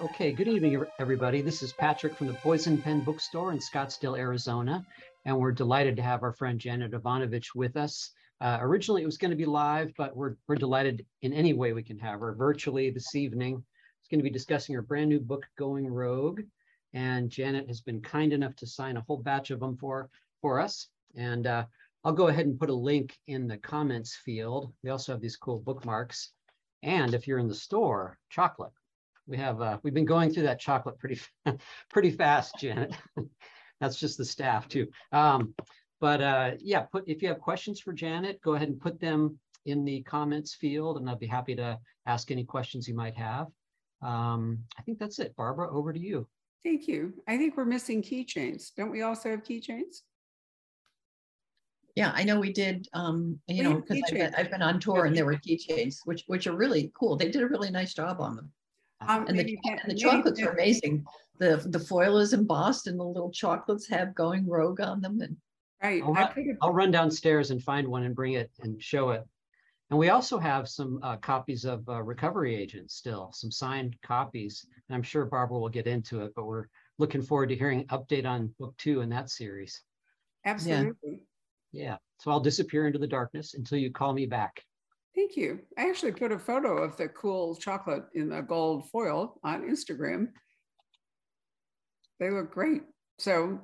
Okay, good evening, everybody. This is Patrick from the Poison Pen Bookstore in Scottsdale, Arizona, and we're delighted to have our friend Janet Evanovich with us. Uh, originally, it was going to be live, but we're, we're delighted in any way we can have her virtually this evening. It's going to be discussing her brand new book, Going Rogue, and Janet has been kind enough to sign a whole batch of them for, for us. And uh, I'll go ahead and put a link in the comments field. We also have these cool bookmarks. And if you're in the store, chocolate we have uh, we've been going through that chocolate pretty pretty fast, Janet. That's just the staff too. Um, but uh, yeah, put if you have questions for Janet, go ahead and put them in the comments field, and I'd be happy to ask any questions you might have. Um, I think that's it. Barbara, over to you. Thank you. I think we're missing keychains. Don't we also have keychains? Yeah, I know we did. Um, you we know, because I've, I've, been on tour and there were keychains, which which are really cool. They did a really nice job on them. Um, and, the, and the chocolates are amazing. The the foil is embossed, and the little chocolates have going rogue on them. And right, I'll run, I'll run downstairs and find one and bring it and show it. And we also have some uh, copies of uh, Recovery Agent still, some signed copies. And I'm sure Barbara will get into it, but we're looking forward to hearing update on book two in that series. Absolutely. Yeah. yeah. So I'll disappear into the darkness until you call me back. Thank you. I actually put a photo of the cool chocolate in the gold foil on Instagram. They look great. So,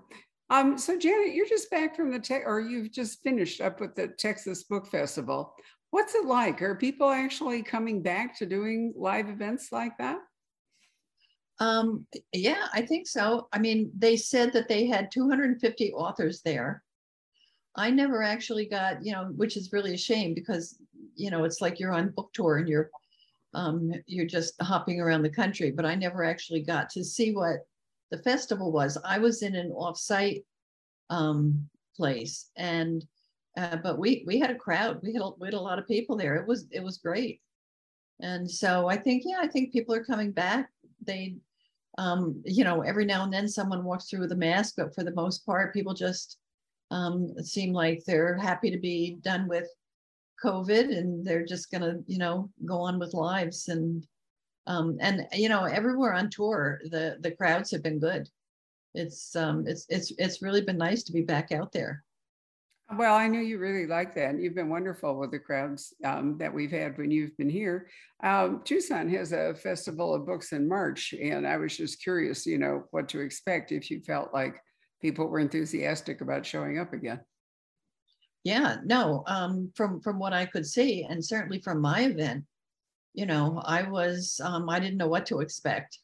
um, so Janet, you're just back from the tech, or you've just finished up with the Texas Book Festival. What's it like? Are people actually coming back to doing live events like that? Um, yeah, I think so. I mean, they said that they had 250 authors there. I never actually got, you know, which is really a shame because you know, it's like you're on book tour and you're um, you're just hopping around the country. But I never actually got to see what the festival was. I was in an offsite um, place, and uh, but we we had a crowd. We had a, we had a lot of people there. It was it was great, and so I think yeah, I think people are coming back. They, um, you know, every now and then someone walks through with a mask, but for the most part, people just um, seem like they're happy to be done with COVID and they're just gonna, you know, go on with lives and um, and you know everywhere on tour the the crowds have been good. It's um it's it's it's really been nice to be back out there. Well, I know you really like that. You've been wonderful with the crowds um, that we've had when you've been here. Um, Tucson has a festival of books in March, and I was just curious, you know, what to expect if you felt like people were enthusiastic about showing up again. Yeah, no, um, from from what I could see, and certainly from my event, you know, I was um, I didn't know what to expect.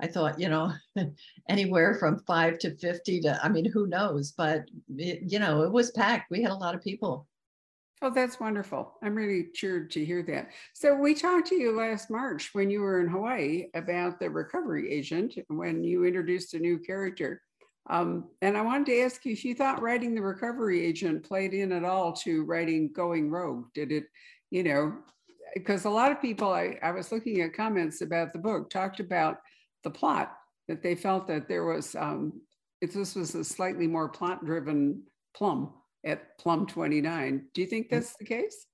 I thought, you know, anywhere from five to fifty to, I mean, who knows? But it, you know, it was packed. We had a lot of people. Oh, that's wonderful. I'm really cheered to hear that. So we talked to you last March when you were in Hawaii about the recovery agent when you introduced a new character. Um, and I wanted to ask you if you thought writing The Recovery Agent played in at all to writing Going Rogue. Did it, you know, because a lot of people, I, I was looking at comments about the book, talked about the plot, that they felt that there was, um, if this was a slightly more plot driven plum at Plum 29. Do you think that's the case?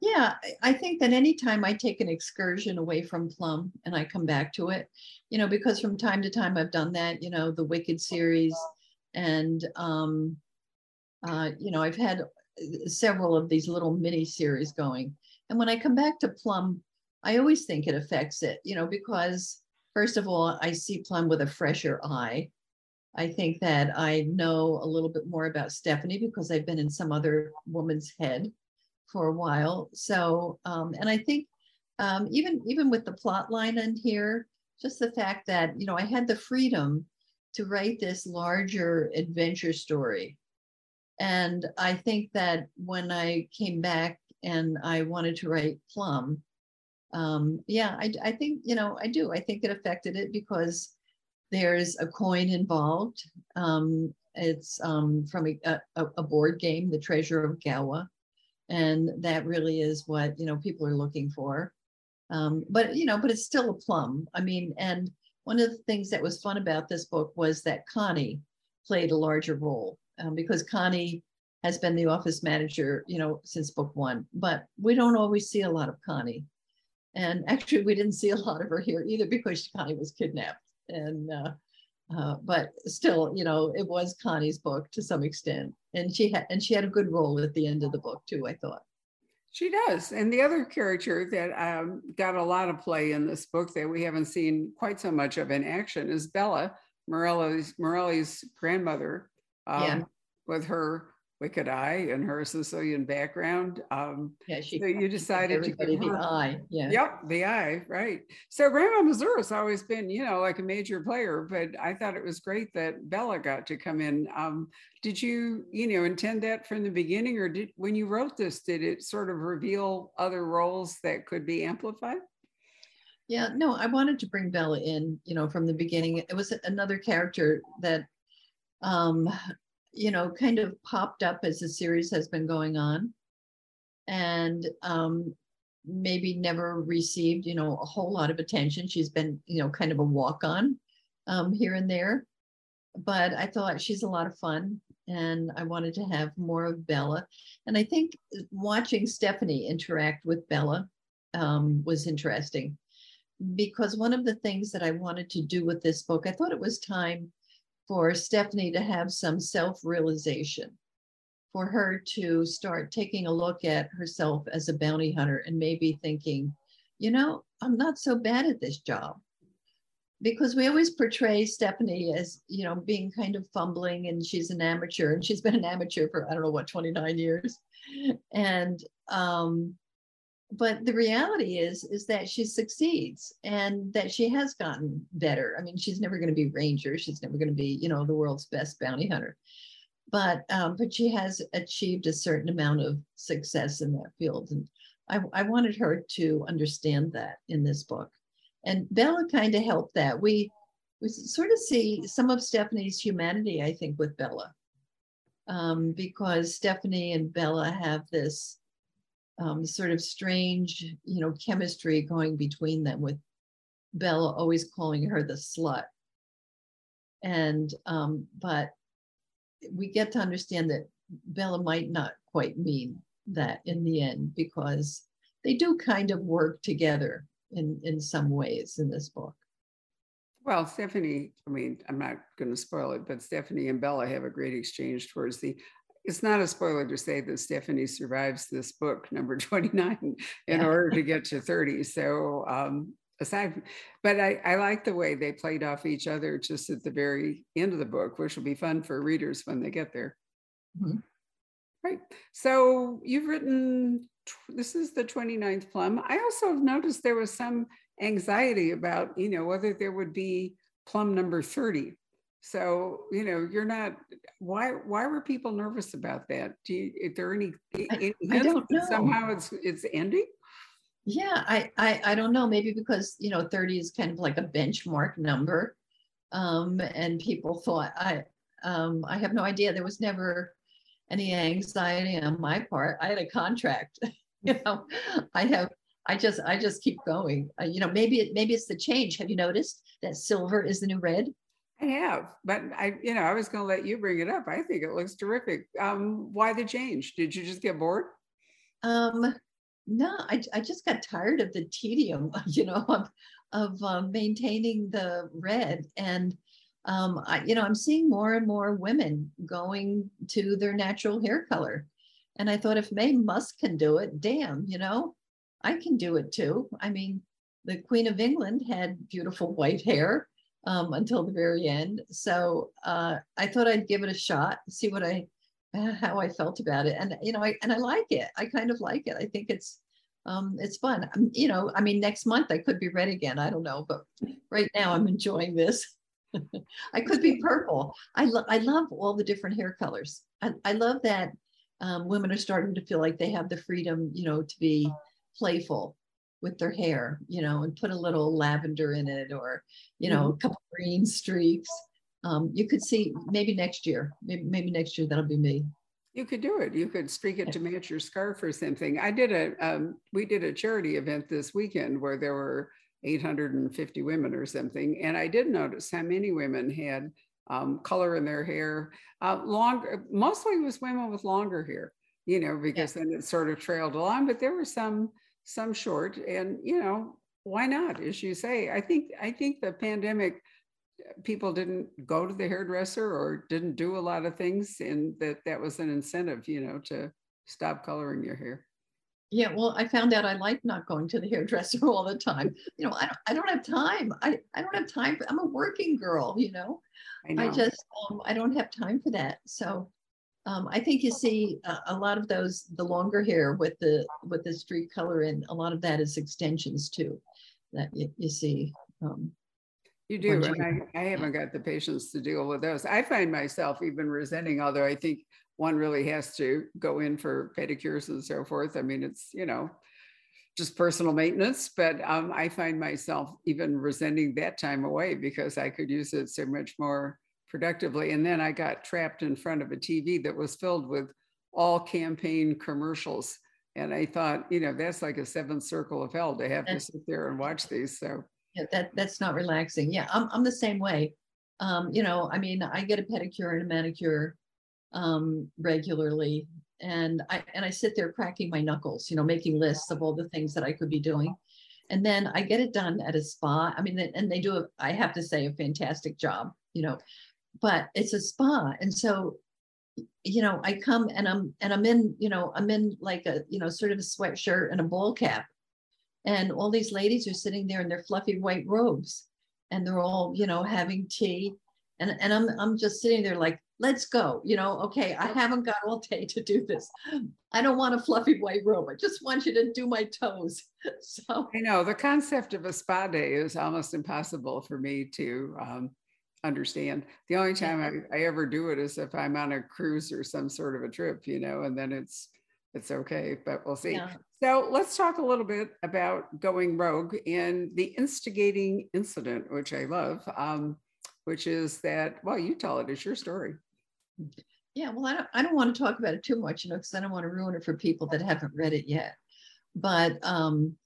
Yeah, I think that anytime I take an excursion away from Plum and I come back to it, you know, because from time to time I've done that, you know, the Wicked series, and um, uh, you know, I've had uh, several of these little mini series going. And when I come back to Plum, I always think it affects it, you know, because first of all, I see Plum with a fresher eye. I think that I know a little bit more about Stephanie because I've been in some other woman's head for a while. So, um, and I think um, even even with the plot line in here, just the fact that you know I had the freedom to write this larger adventure story, and I think that when I came back and I wanted to write Plum, um, yeah, I, I think you know I do. I think it affected it because there's a coin involved. Um, it's um, from a, a, a, board game, The Treasure of Gaua and that really is what you know people are looking for um, but you know but it's still a plum i mean and one of the things that was fun about this book was that connie played a larger role um, because connie has been the office manager you know since book one but we don't always see a lot of connie And actually, we didn't see a lot of her here either because Connie was kidnapped. And uh, uh, but still, you know, it was Connie's book to some extent, and she had and she had a good role at the end of the book too. I thought. She does. And the other character that um, got a lot of play in this book that we haven't seen quite so much of in action is Bella, Morelli's, Morelli's grandmother, um, yeah. with her wicked eye and her Sicilian background. Um, yeah, she. So you decided to give her, the eye. Yeah. Yep, the eye. Right. So Grandma Mazur's always been, you know, like a major player, but I thought it was great that Bella got to come in. Um, did you, you know, intend that from the beginning, or did when you wrote this, did it sort of reveal other roles that could be amplified? Yeah, no, I wanted to bring Bella in, you know, from the beginning. It was another character that um you know, kind of popped up as the series has been going on and um, maybe never received, you know, a whole lot of attention. She's been, you know, kind of a walk on um, here and there. But I thought she's a lot of fun and I wanted to have more of Bella. And I think watching Stephanie interact with Bella um, was interesting because one of the things that I wanted to do with this book, I thought it was time for Stephanie to have some self realization, for her to start taking a look at herself as a bounty hunter and maybe thinking, you know, I'm not so bad at this job. Because we always portray Stephanie as, you know, being kind of fumbling and she's an amateur and she's been an amateur for, I don't know what, 29 years. And um, but the reality is is that she succeeds and that she has gotten better. I mean she's never going to be ranger she's never going to be you know the world's best bounty hunter. But um, but she has achieved a certain amount of success in that field and I, I wanted her to understand that in this book. And bella kind of helped that. We we sort of see some of stephanie's humanity i think with bella. Um, because stephanie and bella have this um, sort of strange, you know, chemistry going between them with Bella always calling her the slut. And, um, but we get to understand that Bella might not quite mean that in the end because they do kind of work together in, in some ways in this book. Well, Stephanie, I mean, I'm not going to spoil it, but Stephanie and Bella have a great exchange towards the it's not a spoiler to say that Stephanie survives this book, number 29, in yeah. order to get to 30. So, um, aside, but I, I like the way they played off each other just at the very end of the book, which will be fun for readers when they get there. Mm-hmm. Right. So, you've written, this is the 29th plum. I also have noticed there was some anxiety about, you know, whether there would be plum number 30 so you know, you're not. Why? Why were people nervous about that? Do you? Is there any? any I, I don't know. Somehow it's it's ending. Yeah, I, I I don't know. Maybe because you know, thirty is kind of like a benchmark number, um, and people thought I um, I have no idea. There was never any anxiety on my part. I had a contract. you know, I have I just I just keep going. Uh, you know, maybe it maybe it's the change. Have you noticed that silver is the new red? I have, but I, you know, I was going to let you bring it up. I think it looks terrific. Um, why the change? Did you just get bored? Um, no, I, I just got tired of the tedium, you know, of, of um, maintaining the red. And, um, I, you know, I'm seeing more and more women going to their natural hair color. And I thought if Mae Musk can do it, damn, you know, I can do it too. I mean, the Queen of England had beautiful white hair um, until the very end. So uh, I thought I'd give it a shot, see what I how I felt about it, and you know, I and I like it. I kind of like it. I think it's um, it's fun. Um, you know, I mean, next month I could be red again. I don't know, but right now I'm enjoying this. I could be purple. I love I love all the different hair colors. I, I love that um, women are starting to feel like they have the freedom, you know, to be playful with their hair, you know, and put a little lavender in it or, you know, mm-hmm. a couple green streaks. Um, you could see maybe next year, maybe, maybe next year that'll be me. You could do it. You could streak it to match your scarf or something. I did a, um, we did a charity event this weekend where there were 850 women or something. And I did notice how many women had um, color in their hair. Uh, longer, mostly it was women with longer hair, you know, because yeah. then it sort of trailed along. But there were some some short. And, you know, why not? As you say, I think, I think the pandemic, people didn't go to the hairdresser or didn't do a lot of things. And that that was an incentive, you know, to stop coloring your hair. Yeah, well, I found out I like not going to the hairdresser all the time. You know, I don't, I don't have time. I, I don't have time. For, I'm a working girl, you know. I, know. I just, um, I don't have time for that. So um, I think you see a, a, lot of those, the longer hair with the, with the streak color and a lot of that is extensions too, that you, you see. Um, you do, and I, I haven't got the patience to deal with those. I find myself even resenting, although I think one really has to go in for pedicures and so forth. I mean, it's, you know, just personal maintenance, but um, I find myself even resenting that time away because I could use it so much more productively. And then I got trapped in front of a TV that was filled with all campaign commercials. And I thought, you know, that's like a seventh circle of hell to have to sit there and watch these. So yeah, that that's not relaxing. Yeah, I'm I'm the same way. Um, you know, I mean, I get a pedicure and a manicure um, regularly. And I and I sit there cracking my knuckles, you know, making lists of all the things that I could be doing. And then I get it done at a spa. I mean, and they do, a, I have to say, a fantastic job, you know, but it's a spa. And so, you know, I come and I'm, and I'm in, you know, I'm in like a, you know, sort of a sweatshirt and a ball cap. And all these ladies are sitting there in their fluffy white robes and they're all, you know, having tea. And, and I'm, I'm just sitting there like, let's go. You know, okay, I haven't got all day to do this. I don't want a fluffy white robe. I just want you to do my toes. So I know the concept of a spa day is almost impossible for me to um, understand. The only time I, I ever do it is if I'm on a cruise or some sort of a trip, you know, and then it's it's okay, but we'll see. Yeah. So let's talk a little bit about going rogue and the instigating incident, which I love, um, which is that, well, you tell it, it's your story. Yeah, well, I don't, I don't want to talk about it too much, you know, because I don't want to ruin it for people that haven't read it yet. But um,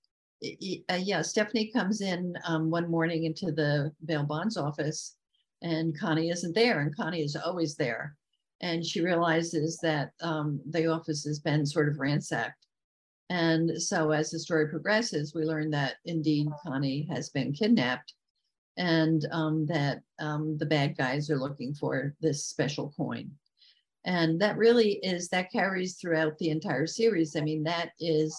uh, yeah, Stephanie comes in um, one morning into the bail bonds office, and Connie isn't there, and Connie is always there, and she realizes that um, the office has been sort of ransacked. And so, as the story progresses, we learn that indeed Connie has been kidnapped and um, that um, the bad guys are looking for this special coin. And that really is, that carries throughout the entire series. I mean, that is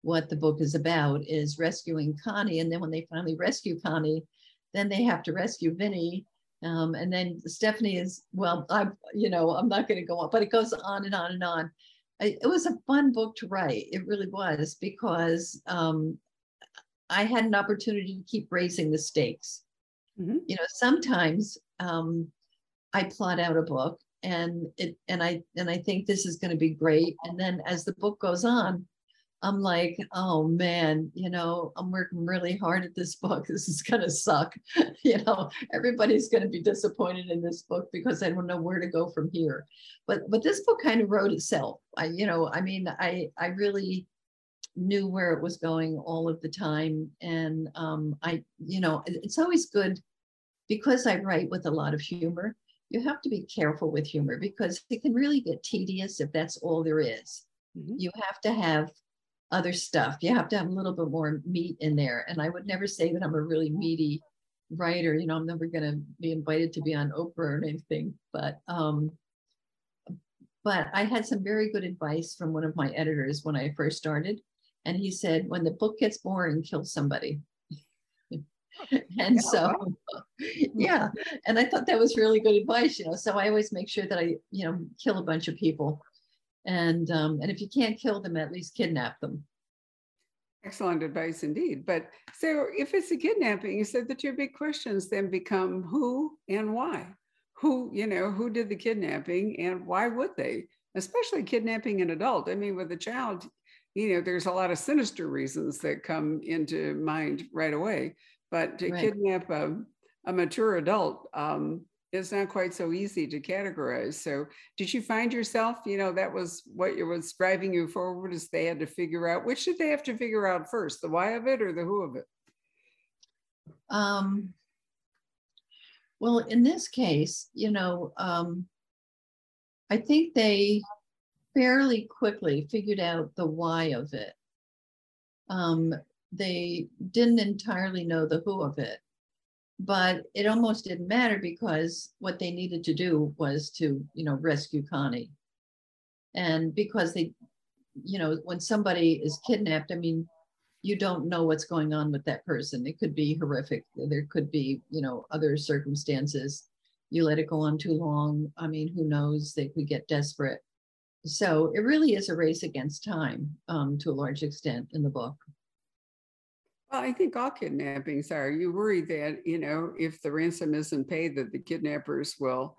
what the book is about, is rescuing Connie. And then when they finally rescue Connie, then they have to rescue Vinny. Um, and then Stephanie is, well, I, you know, I'm not going to go on, but it goes on and on and on. I, it was a fun book to write. It really was because um, I had an opportunity to keep raising the stakes. Mm-hmm. You know, sometimes um, I plot out a book and it and I and I think this is going to be great. And then as the book goes on, I'm like, oh man, you know, I'm working really hard at this book. This is going to suck. you know, everybody's going to be disappointed in this book because I don't know where to go from here. But but this book kind of wrote itself. I you know, I mean, I I really knew where it was going all of the time. And um, I, you know, it's always good because I write with a lot of humor. You have to be careful with humor because it can really get tedious if that's all there is. Mm-hmm. You have to have other stuff. You have to have a little bit more meat in there. And I would never say that I'm a really meaty writer. You know, I'm never going to be invited to be on Oprah or anything. But um, but I had some very good advice from one of my editors when I first started. And he said, when the book gets boring, kill somebody. and yeah, so yeah and i thought that was really good advice you know so i always make sure that i you know kill a bunch of people and um and if you can't kill them at least kidnap them. Excellent advice indeed. But so if it's a kidnapping you said that your big questions then become who and why? Who you know who did the kidnapping and why would they? Especially kidnapping an adult. I mean with a child you know, there's a lot of sinister reasons that come into mind right away. But to right. kidnap a, a mature adult um, is not quite so easy to categorize. So, did you find yourself, you know, that was what was driving you forward, is they had to figure out which did they have to figure out first, the why of it or the who of it? Um, well, in this case, you know, um, I think they fairly quickly figured out the why of it. um, they didn't entirely know the who of it but it almost didn't matter because what they needed to do was to you know rescue connie. And because they you know when somebody is kidnapped i mean you don't know what's going on with that person. It could be horrific. There could be you know other circumstances. You let it go on too long. I mean who knows? They could get desperate. So it really is a race against time um, to a large extent in the book well, I think all kidnappings are. You worry that, you know, if the ransom isn't paid, that the kidnappers will,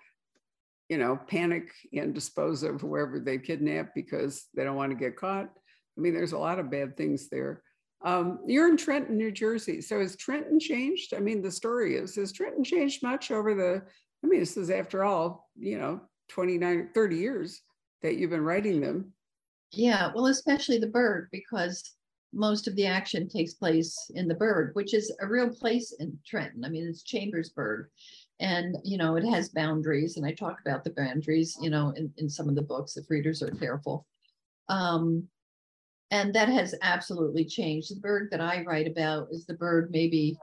you know, panic and dispose of whoever they kidnapped because they don't want to get caught. I mean, there's a lot of bad things there. Um, you're in Trenton, New Jersey. So has Trenton changed? I mean, the story is, has Trenton changed much over the, I mean, this is after all, you know, 29, 30 years that you've been writing them. Yeah, well, especially the Burg, because most of the action takes place in the Burg, which is a real place in Trenton. I mean, it's Chambersburg. And, you know, it has boundaries. And I talk about the boundaries, you know, in, in some of the books if readers are careful. Um, and that has absolutely changed. The Burg that I write about is the Burg maybe,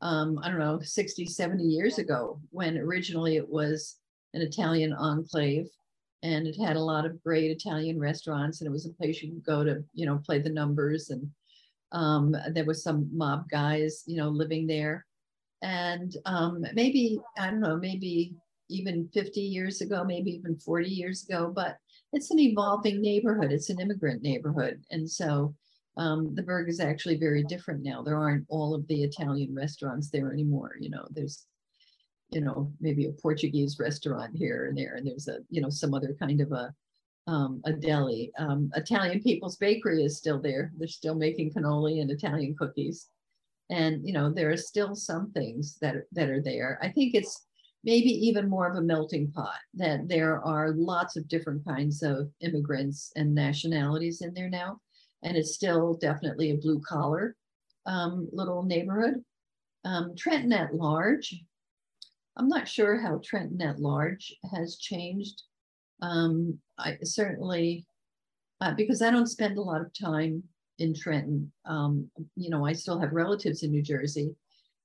um, I don't know, 60, 70 years ago, when originally it was an Italian enclave and it had a lot of great Italian restaurants, and it was a place you could go to, you know, play the numbers. And um, there was some mob guys, you know, living there. And um, maybe I don't know, maybe even 50 years ago, maybe even 40 years ago, but it's an evolving neighborhood. It's an immigrant neighborhood, and so um, the Burg is actually very different now. There aren't all of the Italian restaurants there anymore. You know, there's you know, maybe a Portuguese restaurant here and there, and there's a, you know, some other kind of a, um, a deli. Um, Italian People's Bakery is still there. They're still making cannoli and Italian cookies. And, you know, there are still some things that, that are there. I think it's maybe even more of a melting pot, that there are lots of different kinds of immigrants and nationalities in there now. And it's still definitely a blue collar um, little neighborhood. Um, Trenton at large I'm not sure how Trenton at large has changed. Um, I certainly, uh, because I don't spend a lot of time in Trenton. Um, you know, I still have relatives in New Jersey,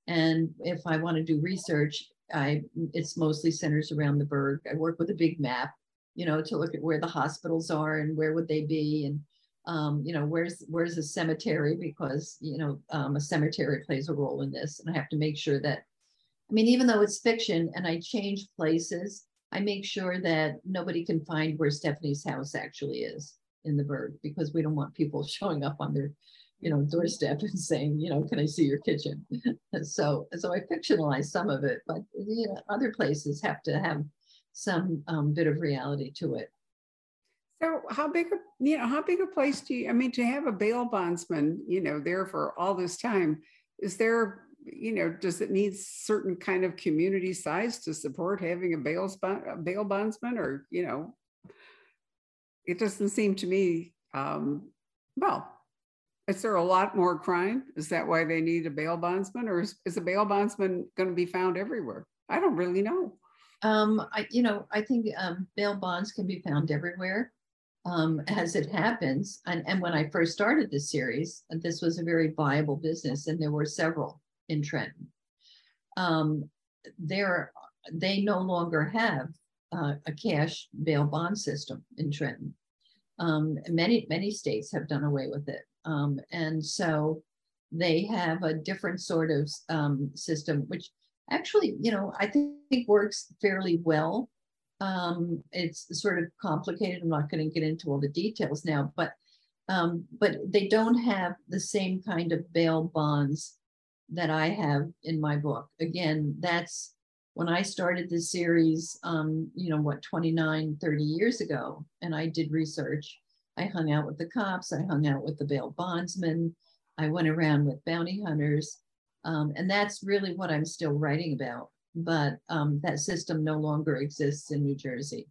and if I want to do research, I it's mostly centers around the Burg. I work with a big map, you know, to look at where the hospitals are and where would they be, and um, you know, where's where's the cemetery because you know um, a cemetery plays a role in this, and I have to make sure that I mean, even though it's fiction and I change places, I make sure that nobody can find where Stephanie's house actually is in the Burg because we don't want people showing up on their, you know, doorstep and saying, you know, can I see your kitchen? so, so I fictionalize some of it, but you know, other places have to have some um, bit of reality to it. So how big a you know how big a place do you I mean to have a bail bondsman you know there for all this time is there you know, does it need certain kind of community size to support having a bail, a bail bondsman or, you know, it doesn't seem to me, um, well, is there a lot more crime? Is that why they need a bail bondsman or is, is a bail bondsman going to be found everywhere? I don't really know. Um, I, you know, I think um, bail bonds can be found everywhere um, as it happens. And, and when I first started this series, this was a very viable business and there were several in Trenton. Um, there, they no longer have uh, a cash bail bond system in Trenton. Um, many many states have done away with it, um, and so they have a different sort of um, system, which actually, you know, I think works fairly well. Um, it's sort of complicated. I'm not going to get into all the details now, but um, but they don't have the same kind of bail bonds that I have in my book. Again, that's when I started this series, um, you know, what, 29, 30 years ago, and I did research. I hung out with the cops, I hung out with the bail bondsmen, I went around with bounty hunters. Um, and that's really what I'm still writing about. But um, that system no longer exists in New Jersey.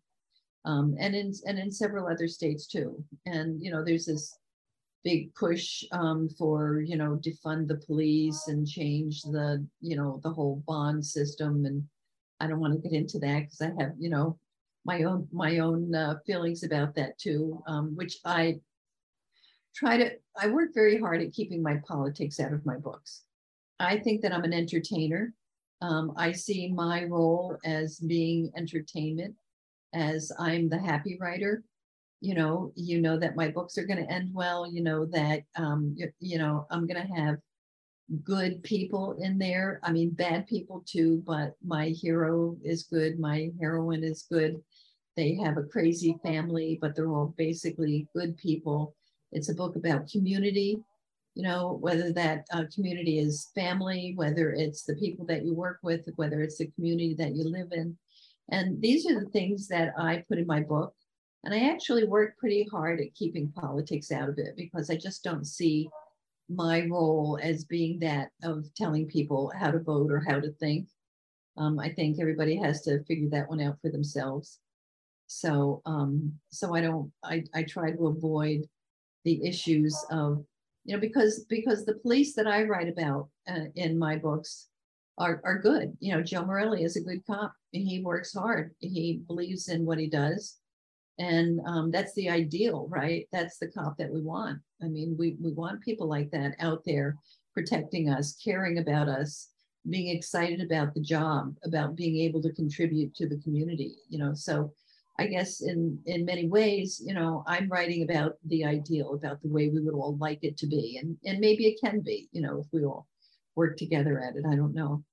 Um, and in and in several other states too. And you know, there's this big push um, for you know defund the police and change the you know the whole bond system and i don't want to get into that because i have you know my own my own uh, feelings about that too um, which i try to, I work very hard at keeping my politics out of my books. I think that I'm an entertainer. Um, I see my role as being entertainment, as I'm the happy writer. You know, you know that my books are going to end well. You know that, um, you, you know, I'm going to have good people in there. I mean, bad people too, but my hero is good. My heroine is good. They have a crazy family, but they're all basically good people. It's a book about community, you know, whether that uh, community is family, whether it's the people that you work with, whether it's the community that you live in. And these are the things that I put in my book. And I actually work pretty hard at keeping politics out of it because I just don't see my role as being that of telling people how to vote or how to think. Um, I think everybody has to figure that one out for themselves. So, um, so I don't, I, I try to avoid the issues of, you know, because, because the police that I write about uh, in my books are, are good. You know, Joe Morelli is a good cop he works hard. He believes in what he does. And um, that's the ideal, right? That's the cop that we want. I mean, we, we want people like that out there protecting us, caring about us, being excited about the job, about being able to contribute to the community, you know. So I guess in in many ways, you know, I'm writing about the ideal, about the way we would all like it to be, and and maybe it can be, you know, if we all work together at it. I don't know.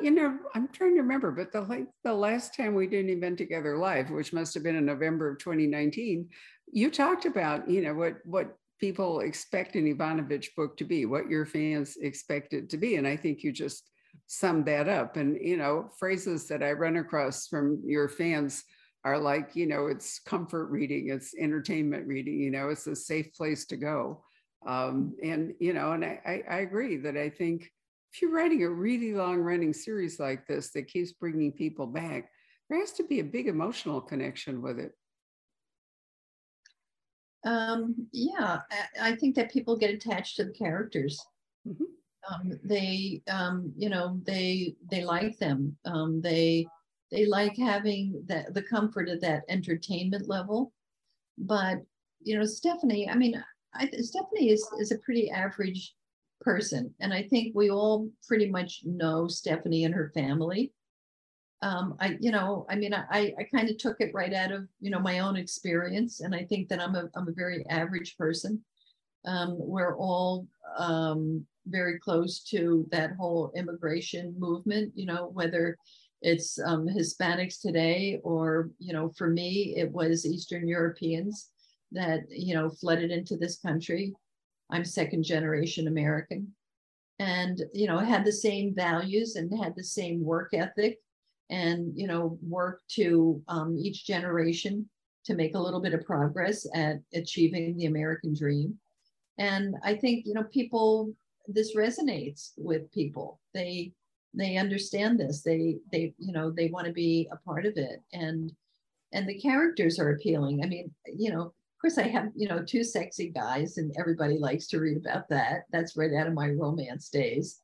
You know, I'm trying to remember, but the like the last time we did an event together live, which must have been in November of 2019, you talked about, you know, what what people expect an Evanovich book to be, what your fans expect it to be, and I think you just summed that up. And you know, phrases that I run across from your fans are like, you know, it's comfort reading, it's entertainment reading, you know, it's a safe place to go. Um, and, you know, and I, I, I agree that I think if you're writing a really long running series like this that keeps bringing people back, there has to be a big emotional connection with it. Um, yeah, I, I think that people get attached to the characters. Mm-hmm. Um, they, um, you know, they they like them. Um, they they like having the, the comfort of that entertainment level. But, you know, Stephanie, I mean, I, Stephanie is, is a pretty average person. And I think we all pretty much know Stephanie and her family. Um, I, you know, I mean, I, I kind of took it right out of, you know, my own experience. And I think that I'm a, I'm a very average person. Um, we're all um, very close to that whole immigration movement, you know, whether it's um, Hispanics today, or, you know, for me, it was Eastern Europeans that, you know, flooded into this country. I'm second generation American and, you know, had the same values and had the same work ethic and, you know, work to um, each generation to make a little bit of progress at achieving the American dream. And I think, you know, people, this resonates with people. They, they understand this they they you know they want to be a part of it and and the characters are appealing i mean you know course i have you know two sexy guys and everybody likes to read about that that's right out of my romance days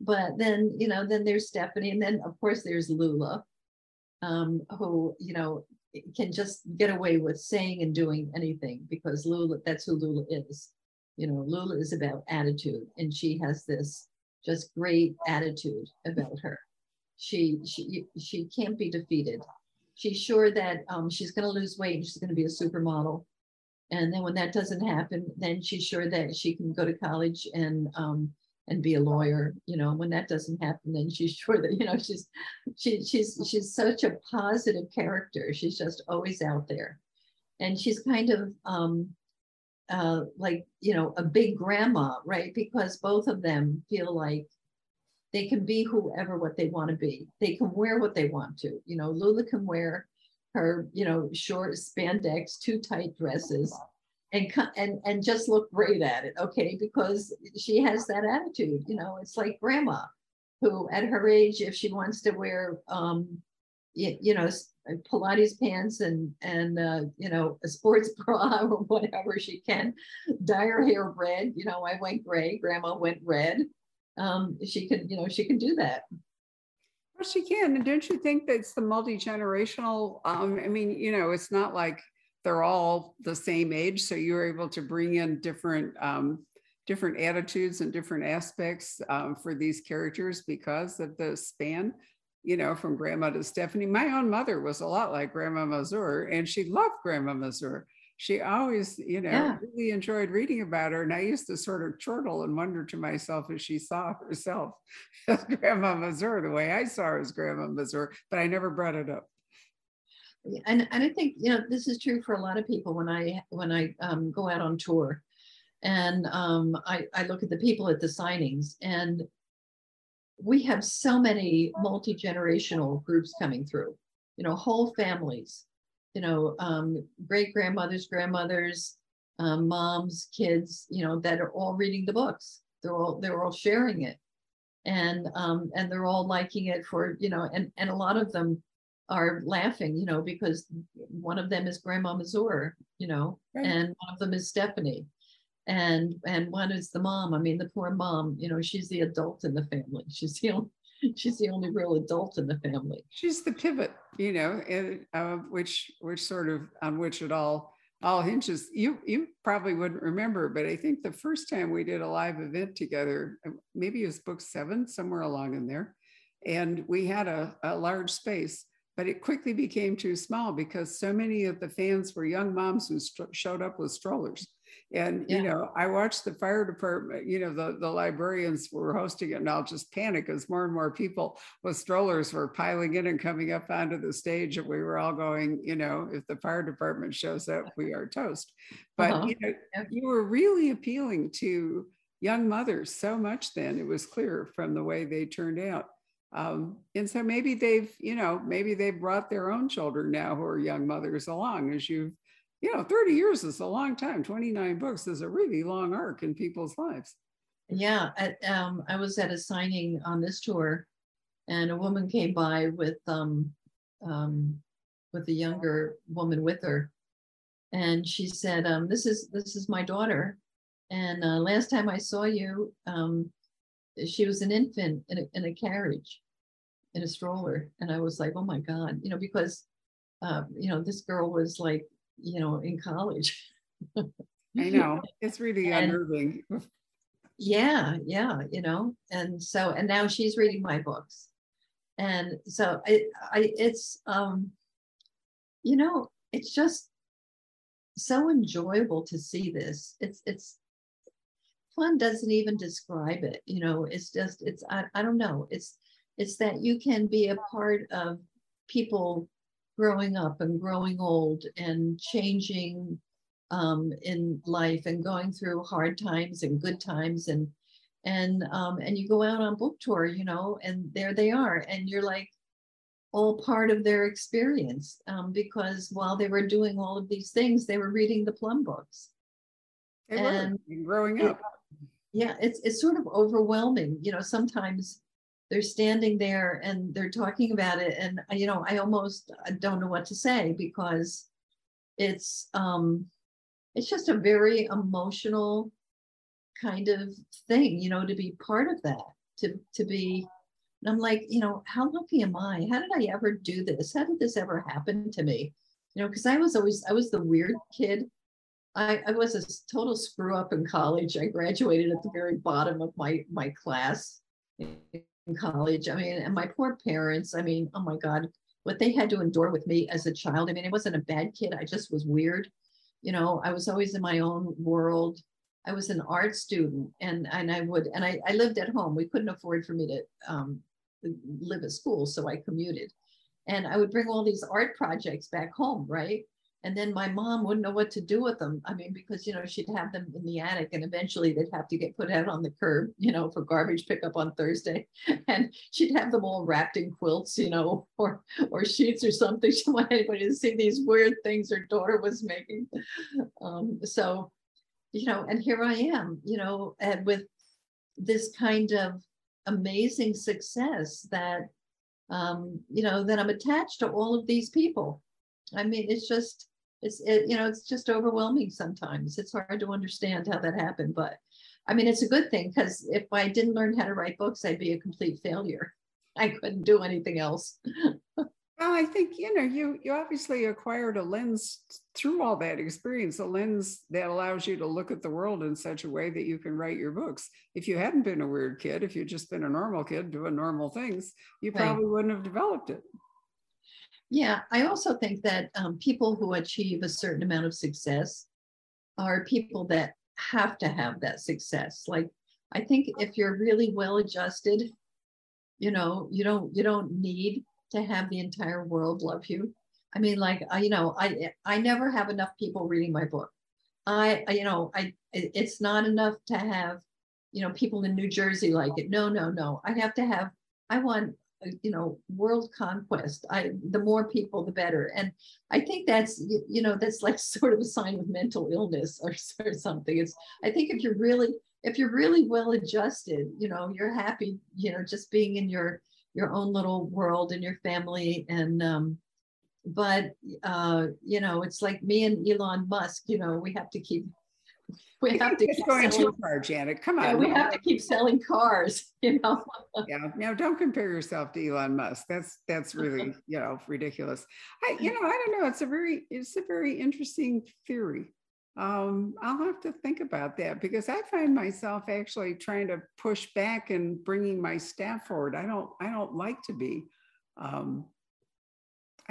but then you know then there's stephanie and then of course there's lula um, who you know can just get away with saying and doing anything because lula that's who lula is you know lula is about attitude and she has this just great attitude about her. She she she can't be defeated. She's sure that um, she's going to lose weight and she's going to be a supermodel. And then when that doesn't happen, then she's sure that she can go to college and um, and be a lawyer. You know, when that doesn't happen, then she's sure that you know she's she she's she's such a positive character. She's just always out there, and she's kind of um, uh, like you know a big grandma right because both of them feel like they can be whoever what they want to be they can wear what they want to you know lula can wear her you know short spandex too tight dresses and and and just look great at it okay because she has that attitude you know it's like grandma who at her age if she wants to wear um you, you know uh, Pilates pants and and uh, you know a sports bra or whatever she can, dye her hair red. You know, I went gray. Grandma went red. Um, she can, you know, she can do that. Well, she can. And don't you think that's the multi generational? Um, I mean, you know, it's not like they're all the same age, so you're able to bring in different um, different attitudes and different aspects um, for these characters because of the span. You know, from Grandma to Stephanie. My own mother was a lot like Grandma Mazur, and she loved Grandma Mazur she always, you know, yeah. really enjoyed reading about her. And I used to sort of chortle and wonder to myself if she saw herself as Grandma Mazur the way I saw her as Grandma Mazur, but I never brought it up. And, and I think you know this is true for a lot of people when I when I um, go out on tour, and um, I, I look at the people at the signings, and we have so many multi generational groups coming through, you know, whole families you know, um, great grandmothers, grandmothers, um, moms, kids, you know, that are all reading the books. They're all they're all sharing it, and um, and they're all liking it for you know, and and a lot of them are laughing, you know, because one of them is Grandma Mazur, you know, right. and one of them is Stephanie, and and one is the mom. I mean, the poor mom, you know, she's the adult in the family. She's the only she's the only real adult in the family. She's the pivot, you know, and, uh, which which sort of on which it all all hinges. You you probably wouldn't remember, but I think the first time we did a live event together, maybe it was book seven, somewhere along in there, and we had a, a large space, but it quickly became too small because so many of the fans were young moms who st- showed up with strollers and yeah. you know, I watched the fire department, you know, the, the librarians were hosting it, and I'll just panic as more and more people with strollers were piling in and coming up onto the stage. And we were all going, you know, if the fire department shows up, we are toast. But uh-huh. you know, you were really appealing to young mothers so much then, it was clear from the way they turned out. Um, and so maybe they've, you know, maybe they've brought their own children now who are young mothers along as you've you know 30 years is a long time. 29 books is a really long arc in people's lives. Yeah at, um, i was at a signing on this tour and a woman came by with um, um, with a younger woman with her. And she said um, this is this is my daughter. And uh, last time i saw you um, she was an infant in a, in a carriage in a stroller. And i was like oh my god you know because uh, you know this girl was like you know, in college. I know. It's really and, unnerving. yeah, yeah, you know. And so and now she's reading my books. And so I I it's um you know, it's just so enjoyable to see this. It's it's fun doesn't even describe it, you know, it's just it's I, I don't know. It's it's that you can be a part of people growing up and growing old and changing um, in life and going through hard times and good times and and um, and you go out on book tour, you know, and there they are, and you're like all part of their experience um, because while they were doing all of these things, they were reading the Plum books. They and were growing up. It, yeah, it's it's sort of overwhelming, you know. Sometimes they're standing there and they're talking about it. And uh, you know i almost don't know what to say because it's um it's just a very emotional kind of thing you know to be part of that to to be and i'm like you know how lucky am i? How did i ever do this? How did this ever happen to me? You know because i was always i was the weird kid. I, I was a total screw up in college. I graduated at the very bottom of my my class in college. I mean, and my poor parents, I mean, oh my God, what they had to endure with me as a child. I mean, I wasn't a bad kid. I just was weird. You know, I was always in my own world. I was an art student and, and I would, and I, I lived at home. We couldn't afford for me to um, live at school. So I commuted and I would bring all these art projects back home. Right and then my mom wouldn't know what to do with them. I mean because you know she'd have them in the attic and eventually they'd have to get put out on the curb you know for garbage pickup on thursday. And she'd have them all wrapped in quilts you know or or sheets or something. She didn't want anybody to see these weird things her daughter was making. Um, so you know and here i am you know and with this kind of amazing success that um, you know that i'm attached to all of these people. I mean it's just it's it, you know it's just overwhelming sometimes it's hard to understand how that happened but i mean it's a good thing because if i didn't learn how to write books i'd be a complete failure i couldn't do anything else well I think you know you you obviously acquired a lens through all that experience, a lens that allows you to look at the world in such a way that you can write your books. If you hadn't been a weird kid, if you'd just been a normal kid doing normal things, you Right. probably wouldn't have developed it. Yeah, I also think that um, people who achieve a certain amount of success are people that have to have that success. Like, I think if you're really well adjusted, you know, you don't you don't need to have the entire world love you. I mean, like, I, you know, I I never have enough people reading my book. I, I you know, I it's not enough to have, you know, people in New Jersey like it. No, no, no. I have to have. I want you know world conquest. I the more people the better. And i think that's you, you know that's like sort of a sign of mental illness or, or something. It's i think if you're really if you're really well adjusted you know you're happy you know just being in your your own little world and your family and um but uh you know it's like me and elon musk you know we have to keep we have to keep going selling, too far, Janet. Come yeah, on. we no. have to keep selling cars you know yeah now don't compare yourself to elon musk that's that's really you know ridiculous i you know i don't know it's a very it's a very interesting theory um i'll have to think about that because i find myself actually trying to push back and bringing my staff forward i don't i don't like to be um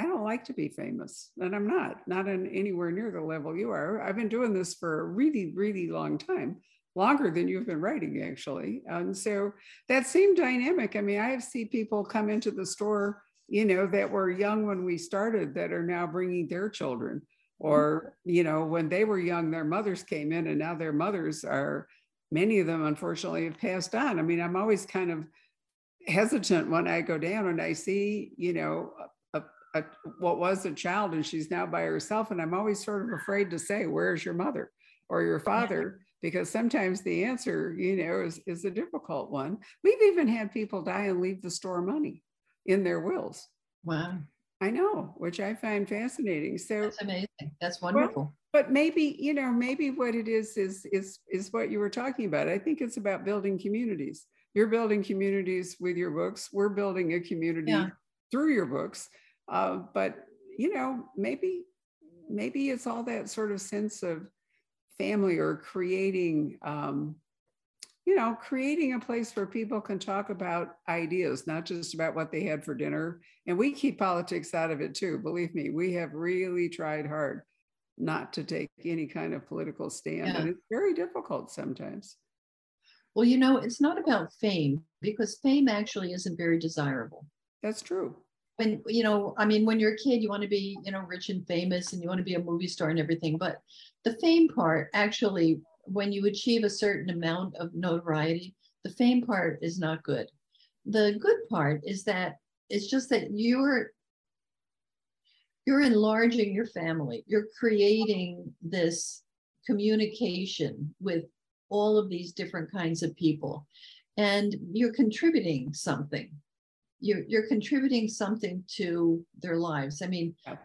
I don't like to be famous, and I'm not, not in anywhere near the level you are. I've been doing this for a really, really long time, longer than you've been writing, actually. And so that same dynamic, I mean, I have seen people come into the store, you know, that were young when we started that are now bringing their children. Mm-hmm. Or, you know, when they were young, their mothers came in, and now their mothers are, many of them unfortunately have passed on. I mean, I'm always kind of hesitant when I go down and I see, you know, a, what was a child and she's now by herself. And I'm always sort of afraid to say, where's your mother or your father? Because sometimes the answer, you know, is, is a difficult one. We've even had people die and leave the store money in their wills. wow I know, which I find fascinating. So, that's amazing that's wonderful but maybe, you know, maybe what it is is is is what you were talking about. I think it's about building communities. You're building communities with your books. We're building a community Yeah. through your books. Uh, but you know, maybe maybe it's all that sort of sense of family or creating um, you know creating a place where people can talk about ideas not just about what they had for dinner. And we keep politics out of it too believe me. We have really tried hard not to take any kind of political stand and it's very difficult sometimes. Well, you know, it's not about fame because fame actually isn't very desirable. that's true When, you know, I mean, when you're a kid, you want to be, you know, rich and famous and you want to be a movie star and everything. But the fame part, actually, when you achieve a certain amount of notoriety, the fame part is not good. The good part is that it's just that you're you're enlarging your family. You're creating this communication with all of these different kinds of people and you're contributing something you're, you're contributing something to their lives. I mean Yeah.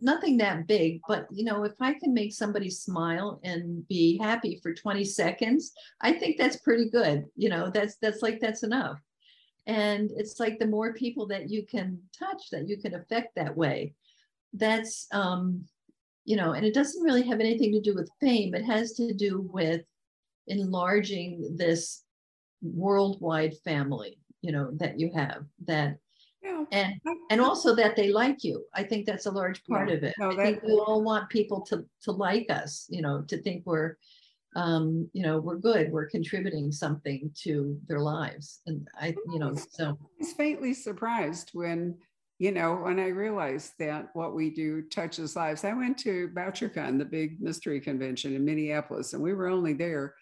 nothing that big but you know if i can make somebody smile and be happy for 20 seconds i think that's pretty good. You know that's that's like that's enough. And it's like the more people that you can touch that you can affect that way that's um you know and it doesn't really have anything to do with fame. It has to do with enlarging this worldwide family you know that you have that yeah. and and also that they like you. I think that's a large part Yeah. of it. No, i think we all want people to to like us you know to think we're um you know we're good we're contributing something to their lives. And i you know so I was faintly surprised when you know when i realized that what we do touches lives. I went to bouchercon the big mystery convention in minneapolis and we were only there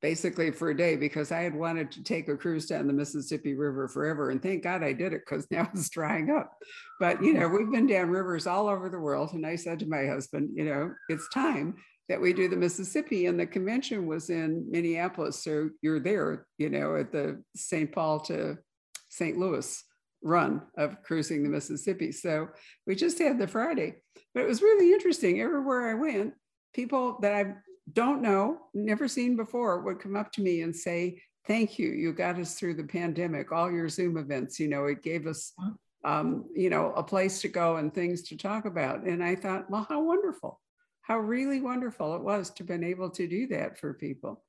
basically for a day because i had wanted to take a cruise down the mississippi river forever and thank god i did it because now it's drying up but you know we've been down rivers all over the world and i said to my husband you know it's time that we do the mississippi and the convention was in minneapolis so you're there you know at the st paul to st louis run of cruising the Mississippi. So we just had the Friday, but it was really interesting. Everywhere I went, people that I don't know, never seen before, would come up to me and say, Thank you. You got us through the pandemic, all your Zoom events. You know, it gave us um, you know, a place to go and things to talk about. And I thought, well, how wonderful, how really wonderful it was to been able to do that for people.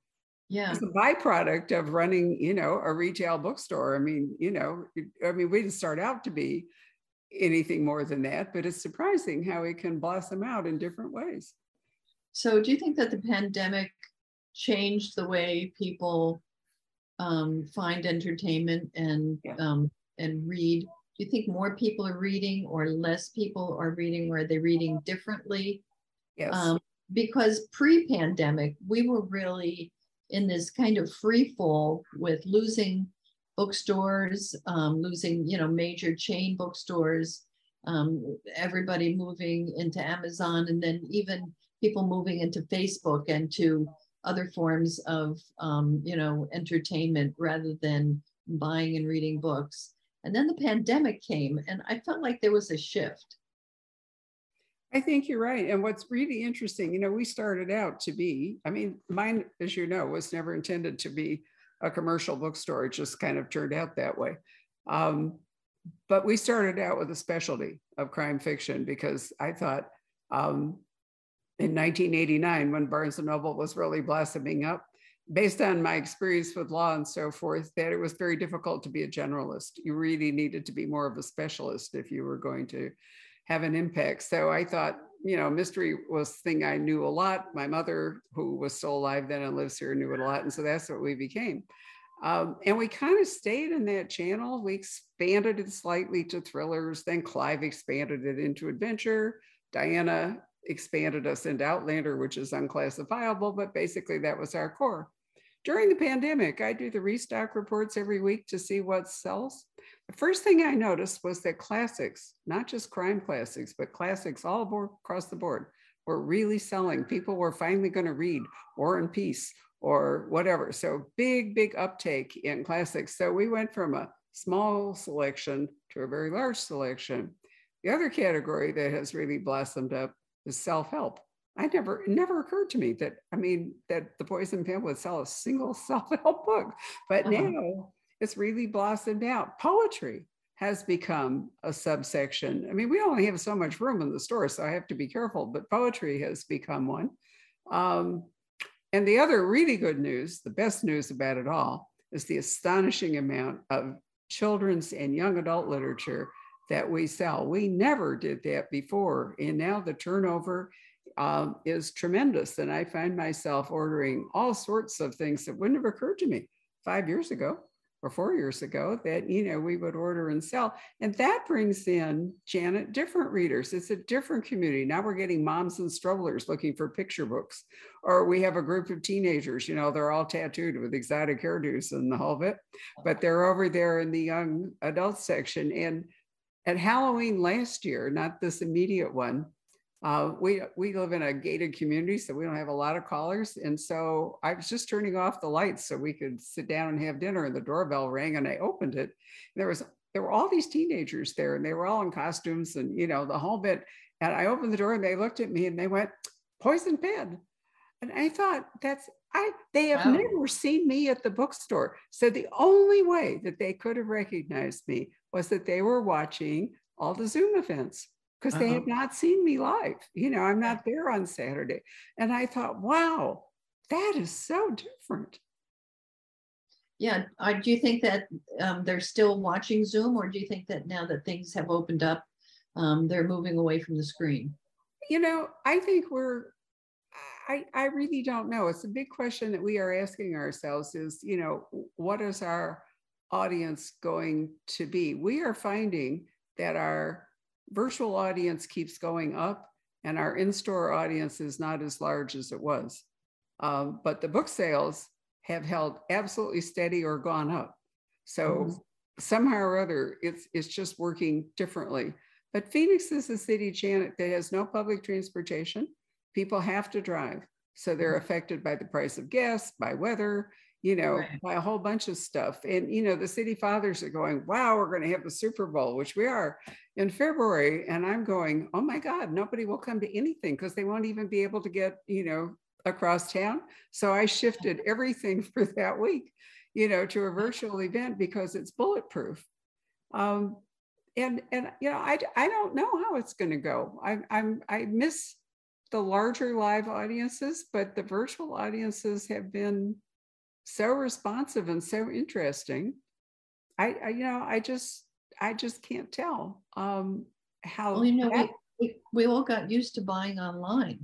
Yeah. It's a byproduct of running, you know, a retail bookstore. I mean, you know, I mean, we didn't start out to be anything more than that, but it's surprising how it can blossom out in different ways. So, do you think that the pandemic changed the way people um, find entertainment and Yeah. um, and read? Do you think more people are reading, or less people are reading, or are they reading differently? Yes. Um, because pre-pandemic, we were really in this kind of free fall with losing bookstores, um, losing you know major chain bookstores, um, everybody moving into Amazon, and then even people moving into Facebook and to other forms of um, you know entertainment rather than buying and reading books. And then the pandemic came, and I felt like there was a shift. I think you're right. And what's really interesting, you know, we started out to be, I mean, mine, as you know, was never intended to be a commercial bookstore. It just kind of turned out that way. Um, but we started out with a specialty of crime fiction because I thought um, in 1989, when Barnes and Noble was really blossoming up, based on my experience with law and so forth, that it was very difficult to be a generalist. You really needed to be more of a specialist if you were going to have an impact. So I thought, you know, mystery was thing I knew a lot. My mother, who was still alive then and lives here, knew it a lot. And so that's what we became. Um, and we kind of stayed in that channel. We expanded it slightly to thrillers. Then Clive expanded it into adventure. Diana expanded us into Outlander, which is unclassifiable, but basically that was our core. During the pandemic, I do the restock reports every week to see what sells. The first thing I noticed was that classics, not just crime classics, but classics all across the board, were really selling. People were finally going to read War and Peace or whatever. So big, big uptake in classics. So we went from a small selection to a very large selection. The other category that has really blossomed up is self-help. I never, it never occurred to me that, I mean, that the Poison Pen would sell a single self-help book, but Uh-huh. now it's really blossomed out. Poetry has become a subsection. I mean, we only have so much room in the store, so I have to be careful, but poetry has become one. Um, and the other really good news, the best news about it all, is the astonishing amount of children's and young adult literature that we sell. We never did that before. And now the turnover um, is tremendous. And I find myself ordering all sorts of things that wouldn't have occurred to me five years ago or four years ago that you know we would order and sell and that brings in janet different readers it's a different community now we're getting moms and strollers looking for picture books or we have a group of teenagers you know they're all tattooed with exotic hairdos and the whole bit but they're over there in the young adult section and at halloween last year not this immediate one uh, we we live in a gated community, so we don't have a lot of callers. And so I was just turning off the lights so we could sit down and have dinner. And the doorbell rang, and I opened it. There was there were all these teenagers there, and they were all in costumes, and you know the whole bit. And I opened the door, and they looked at me, and they went, "Poison pen." And I thought that's I. They have Wow. never seen me at the bookstore, so the only way that they could have recognized me was that they were watching all the Zoom events because they Uh-huh. had not seen me live. You know, I'm not there on Saturday. And I thought, wow, that is so different. Yeah, uh, do you think that um, they're still watching Zoom, or do you think that now that things have opened up, um, they're moving away from the screen? You know, I think we're, I, I really don't know. It's a big question that we are asking ourselves is, you know, what is our audience going to be? We are finding that our virtual audience keeps going up and our in-store audience is not as large as it was. Um, but the book sales have held absolutely steady or gone up. So Mhm. somehow or other, it's it's just working differently. But Phoenix is a city, Janet, that has no public transportation. People have to drive. So they're Mhm. affected by the price of gas, by weather, you know, Right. by a whole bunch of stuff. And, you know, the city fathers are going, wow, we're going to have the Super Bowl, which we are in February. And I'm going, oh my God, nobody will come to anything because they won't even be able to get, you know, across town. So I shifted everything for that week, you know, to a virtual event because it's bulletproof. Um, and and you know I I don't know how it's going to go. I I'm I miss the larger live audiences, but the virtual audiences have been so responsive and so interesting. I, I you know I just I just can't tell um, how. Well, you know, that, we, we all got used to buying online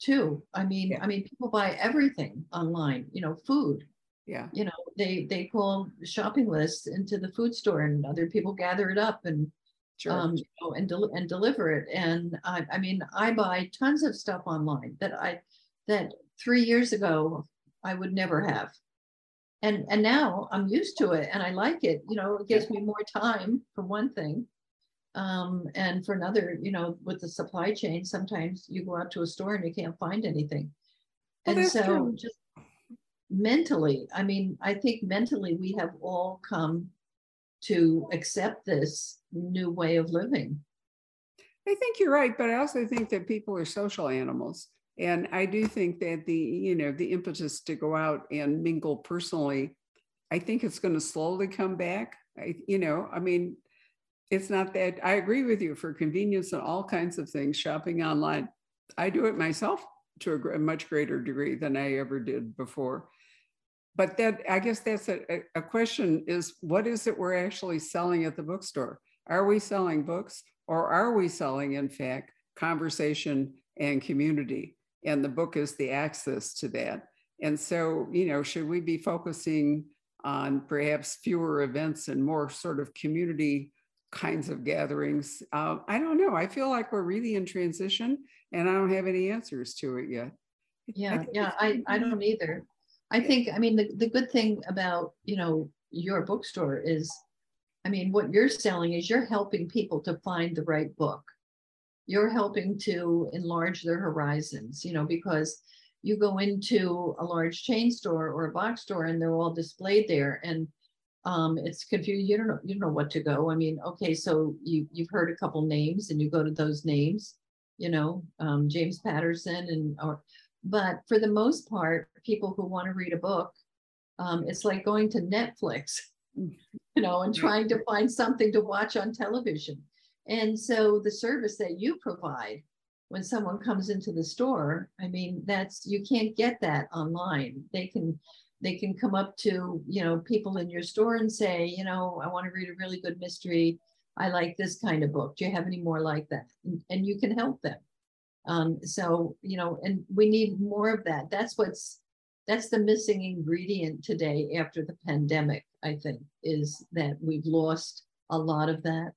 too. I mean, yeah. I mean, people buy everything online. You know, food. Yeah. You know, they they pull shopping lists into the food store, and other people gather it up and sure. um, you know, and del- and deliver it. And I, I mean, I buy tons of stuff online that I that three years ago I would never have. And and now I'm used to it and I like it. You know, it gives me more time for one thing. Um, and for another, you know, with the supply chain, sometimes you go out to a store and you can't find anything. Well, and so true. just mentally, I mean, I think mentally we have all come to accept this new way of living. I think you're right, but I also think that people are social animals. And I do think that the, you know, the impetus to go out and mingle personally, I think it's going to slowly come back. I, you know, I mean, it's not that I agree with you for convenience and all kinds of things, shopping online. I do it myself to a, much greater degree than I ever did before. But that, I guess that's a, a question is what is it we're actually selling at the bookstore? Are we selling books or are we selling, in fact, conversation and community? And the book is the access to that. And so, you know, should we be focusing on perhaps fewer events and more sort of community kinds of gatherings? Uh, I don't know. I feel like we're really in transition and I don't have any answers to it yet. Yeah, I yeah, I, I don't either. I think, I mean, the, the good thing about, you know, your bookstore is, I mean, what you're selling is you're helping people to find the right book you're helping to enlarge their horizons, you know, because you go into a large chain store or a box store and they're all displayed there and um, it's confusing. You don't know, you don't know what to go. I mean, okay, so you you've heard a couple names and you go to those names, you know, um, James Patterson and or but for the most part, people who want to read a book, um, it's like going to Netflix, you know, and trying to find something to watch on television. And so the service that you provide when someone comes into the store, I mean, that's you can't get that online. They can they can come up to, you know, people in your store and say, you know, I want to read a really good mystery. I like this kind of book. Do you have any more like that? And, and you can help them. Um, so, you know, and we need more of that. That's what's that's the missing ingredient today after the pandemic, I think, is that we've lost a lot of that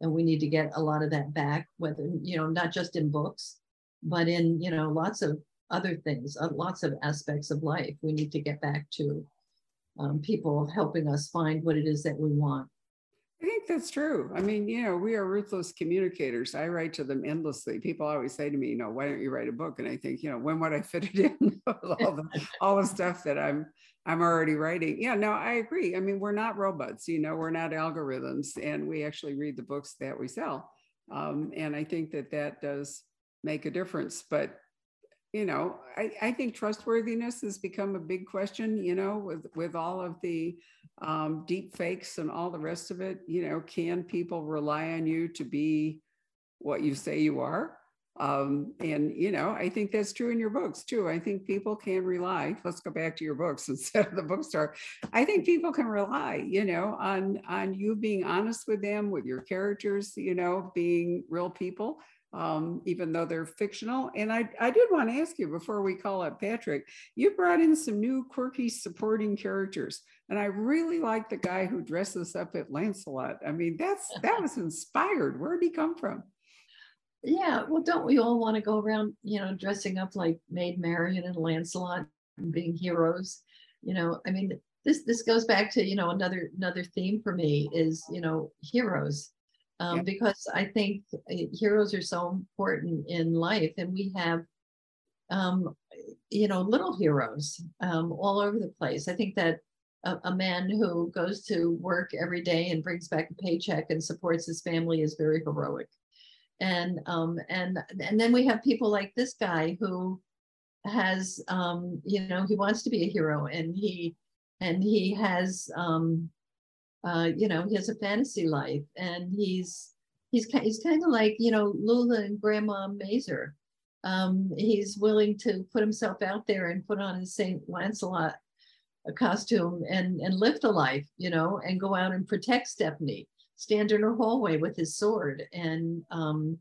and we need to get a lot of that back whether you know not just in books but in you know lots of other things uh, lots of aspects of life. We need to get back to um, people helping us find what it is that we want think that's true. I mean, you know, we are ruthless communicators. I write to them endlessly. People always say to me, you know, why don't you write a book? And I think, you know, when would I fit it in? all the all the stuff that I'm I'm already writing. Yeah, no, I agree. I mean, we're not robots, you know, we're not algorithms, and we actually read the books that we sell. Um, and I think that that does make a difference. But, you know, I, I think trustworthiness has become a big question, you know, with, with all of the um, deep fakes and all the rest of it. You know, can people rely on you to be what you say you are? Um, and you know, I think that's true in your books too. I think people can rely. Let's go back to your books instead of the bookstore. I think people can rely, you know, on on you being honest with them, with your characters, you know, being real people, um, even though they're fictional. And I I did want to ask you before we call up Patrick, you brought in some new quirky supporting characters, and I really like the guy who dresses up at Lancelot. I mean, that's that was inspired. Where did he come from? Yeah, well, don't we all want to go around, you know, dressing up like Maid Marian and Lancelot and being heroes? You know, I mean, this this goes back to you know another another theme for me is you know heroes, um, yeah. because I think eh, heroes are so important in life, and we have, um, you know, little heroes um, all over the place. I think that a, a man who goes to work every day and brings back a paycheck and supports his family is very heroic and um, and and then we have people like this guy who has um, you know he wants to be a hero and he and he has um, uh, you know, he has a fantasy life, and he's he's he's kind of like you know Lula and Grandma Mazur. Um, he's willing to put himself out there and put on his Saint Lancelot costume and and live the life, you know, and go out and protect Stephanie. Stand in her hallway with his sword and um,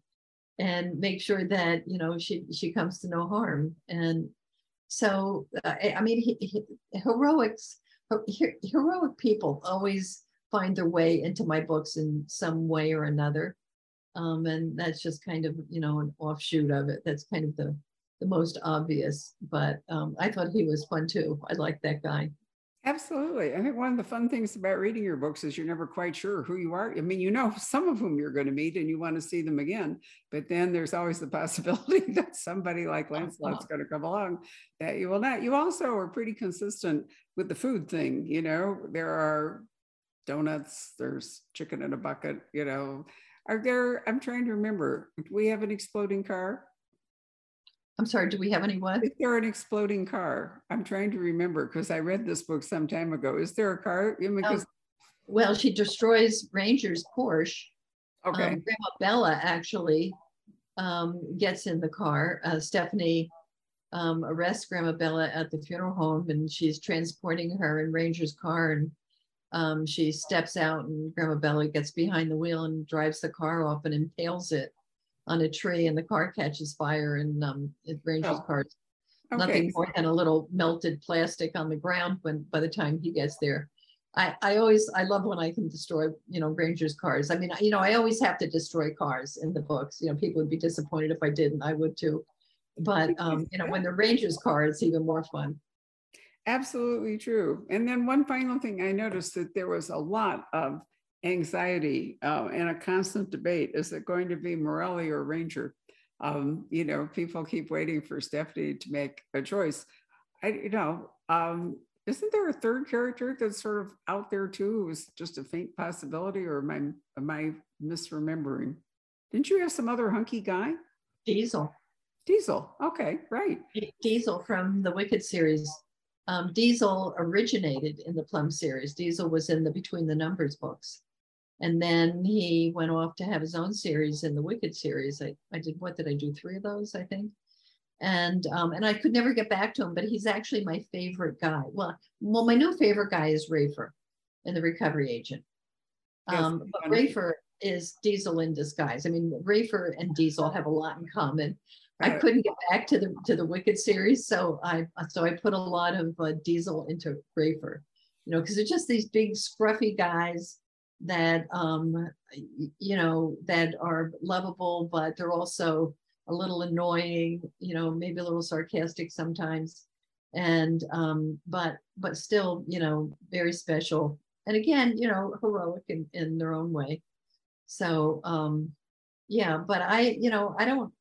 and make sure that you know she she comes to no harm. And so, uh, I mean, he, he, heroics heroic people always find their way into my books in some way or another. Um, and that's just kind of, you know, an offshoot of it. That's kind of the, the most obvious, but um, I thought he was fun too. I like that guy. Absolutely. I think one of the fun things about reading your books is you're never quite sure who you are. I mean, you know some of whom you're going to meet and you want to see them again, but then there's always the possibility that somebody like Lancelot's going to come along that you will not. You also are pretty consistent with the food thing. You know, there are donuts, there's chicken in a bucket, you know. Are there, I'm trying to remember, do we have an exploding car? I'm sorry, do we have any what? Is there an exploding car? I'm trying to remember because I read this book some time ago. Is there a car? Because, oh, well, she destroys Ranger's Porsche. Okay. Um, Grandma Bella actually um, gets in the car. Uh, Stephanie um, arrests Grandma Bella at the funeral home and she's transporting her in Ranger's car and um, she steps out and Grandma Bella gets behind the wheel and drives the car off and impales it on a tree and the car catches fire and um, it ranges oh. cars. Okay. Nothing more than a little melted plastic on the ground when by the time he gets there. I, I always I love when I can destroy you know Rangers cars. I mean you know I always have to destroy cars in the books. You know people would be disappointed if I didn't. I would too. But um, you know when the Rangers car, it's even more fun. Absolutely true. And then one final thing I noticed that there was a lot of anxiety uh, and a constant debate. Is it going to be Morelli or Ranger? Um, you know, people keep waiting for Stephanie to make a choice. I, you know, um, isn't there a third character that's sort of out there too, who's just a faint possibility, or am I am I misremembering? Didn't you have some other hunky guy? Diesel. Diesel. Okay, right. Diesel from the Wicked series. Um, Diesel originated in the Plum series. Diesel was in the Between the Numbers books. And then he went off to have his own series in the Wicked series. I, I did, what did I do? Three of those, I think. And um, and I could never get back to him, but he's actually my favorite guy. Well, well, my new favorite guy is Rafer in the recovery agent. Um, yes, but Rafer is Diesel in disguise. I mean, Rafer and Diesel have a lot in common. I couldn't get back to the to the Wicked series, so I so I put a lot of uh, Diesel into Rafer, you know, because they're just these big scruffy guys that um, you know that are lovable, but they're also a little annoying, you know, maybe a little sarcastic sometimes, and um, but but still, you know, very special. And again, you know, heroic in, in their own way. So um, yeah, but I, you know, I don't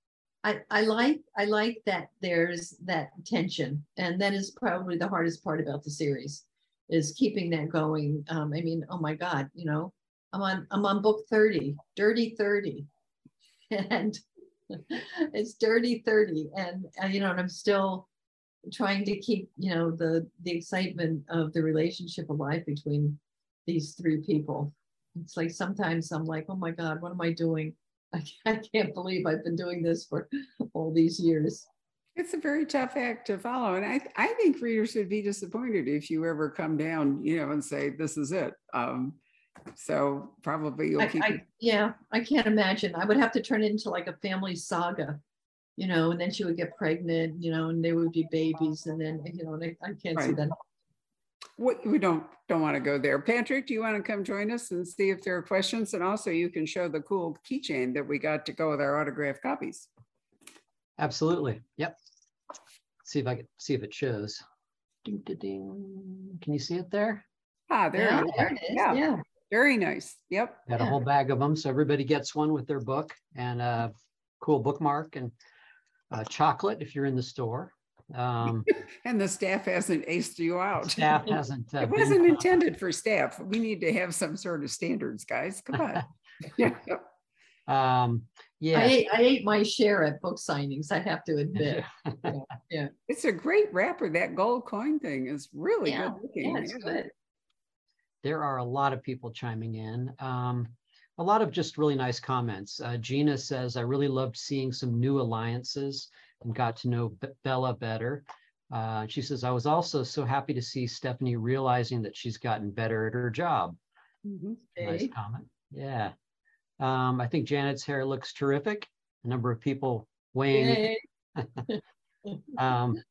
I, I like I like that there's that tension, and that is probably the hardest part about the series is keeping that going. Um, I mean, oh my God, you know, I'm on I'm on book 30, Dirty 30. And it's Dirty 30. And uh, you know, and I'm still trying to keep, you know, the the excitement of the relationship alive between these three people. It's like sometimes I'm like, oh my God, what am I doing? I, I can't believe I've been doing this for all these years. It's a very tough act to follow. And I, I think readers would be disappointed if you ever come down, you know, and say, this is it. Um, so probably you'll I, keep. I, yeah, I can't imagine. I would have to turn it into like a family saga, you know, and then she would get pregnant, you know, and there would be babies, and then you know, and I, I can't right. see that. What we don't don't want to go there. Patrick, do you want to come join us and see if there are questions? And also, you can show the cool keychain that we got to go with our autographed copies. Absolutely. Yep. See if I can see if it shows. Ding, ding, ding. Can you see it there? Ah, there, yeah, it is. There it is. Yeah. yeah. Very nice. Yep. Got a whole bag of them. So everybody gets one with their book and a cool bookmark and chocolate if you're in the store. Um, and the staff hasn't aced you out. Staff hasn't. Uh, it wasn't intended for staff. We need to have some sort of standards, guys. Come on. yeah. Um, yeah. I ate, I ate my share at book signings, I have to admit. yeah. yeah. It's a great wrapper. That gold coin thing is really yeah. good looking. Yeah, it's good. there are a lot of people chiming in. Um, a lot of just really nice comments. Uh, Gina says, I really loved seeing some new alliances and got to know B- Bella better. Uh, she says, I was also so happy to see Stephanie realizing that she's gotten better at her job. Mhm. Nice Okay. comment. Yeah. Um, I think Janet's hair looks terrific. A number of people weighing. Um,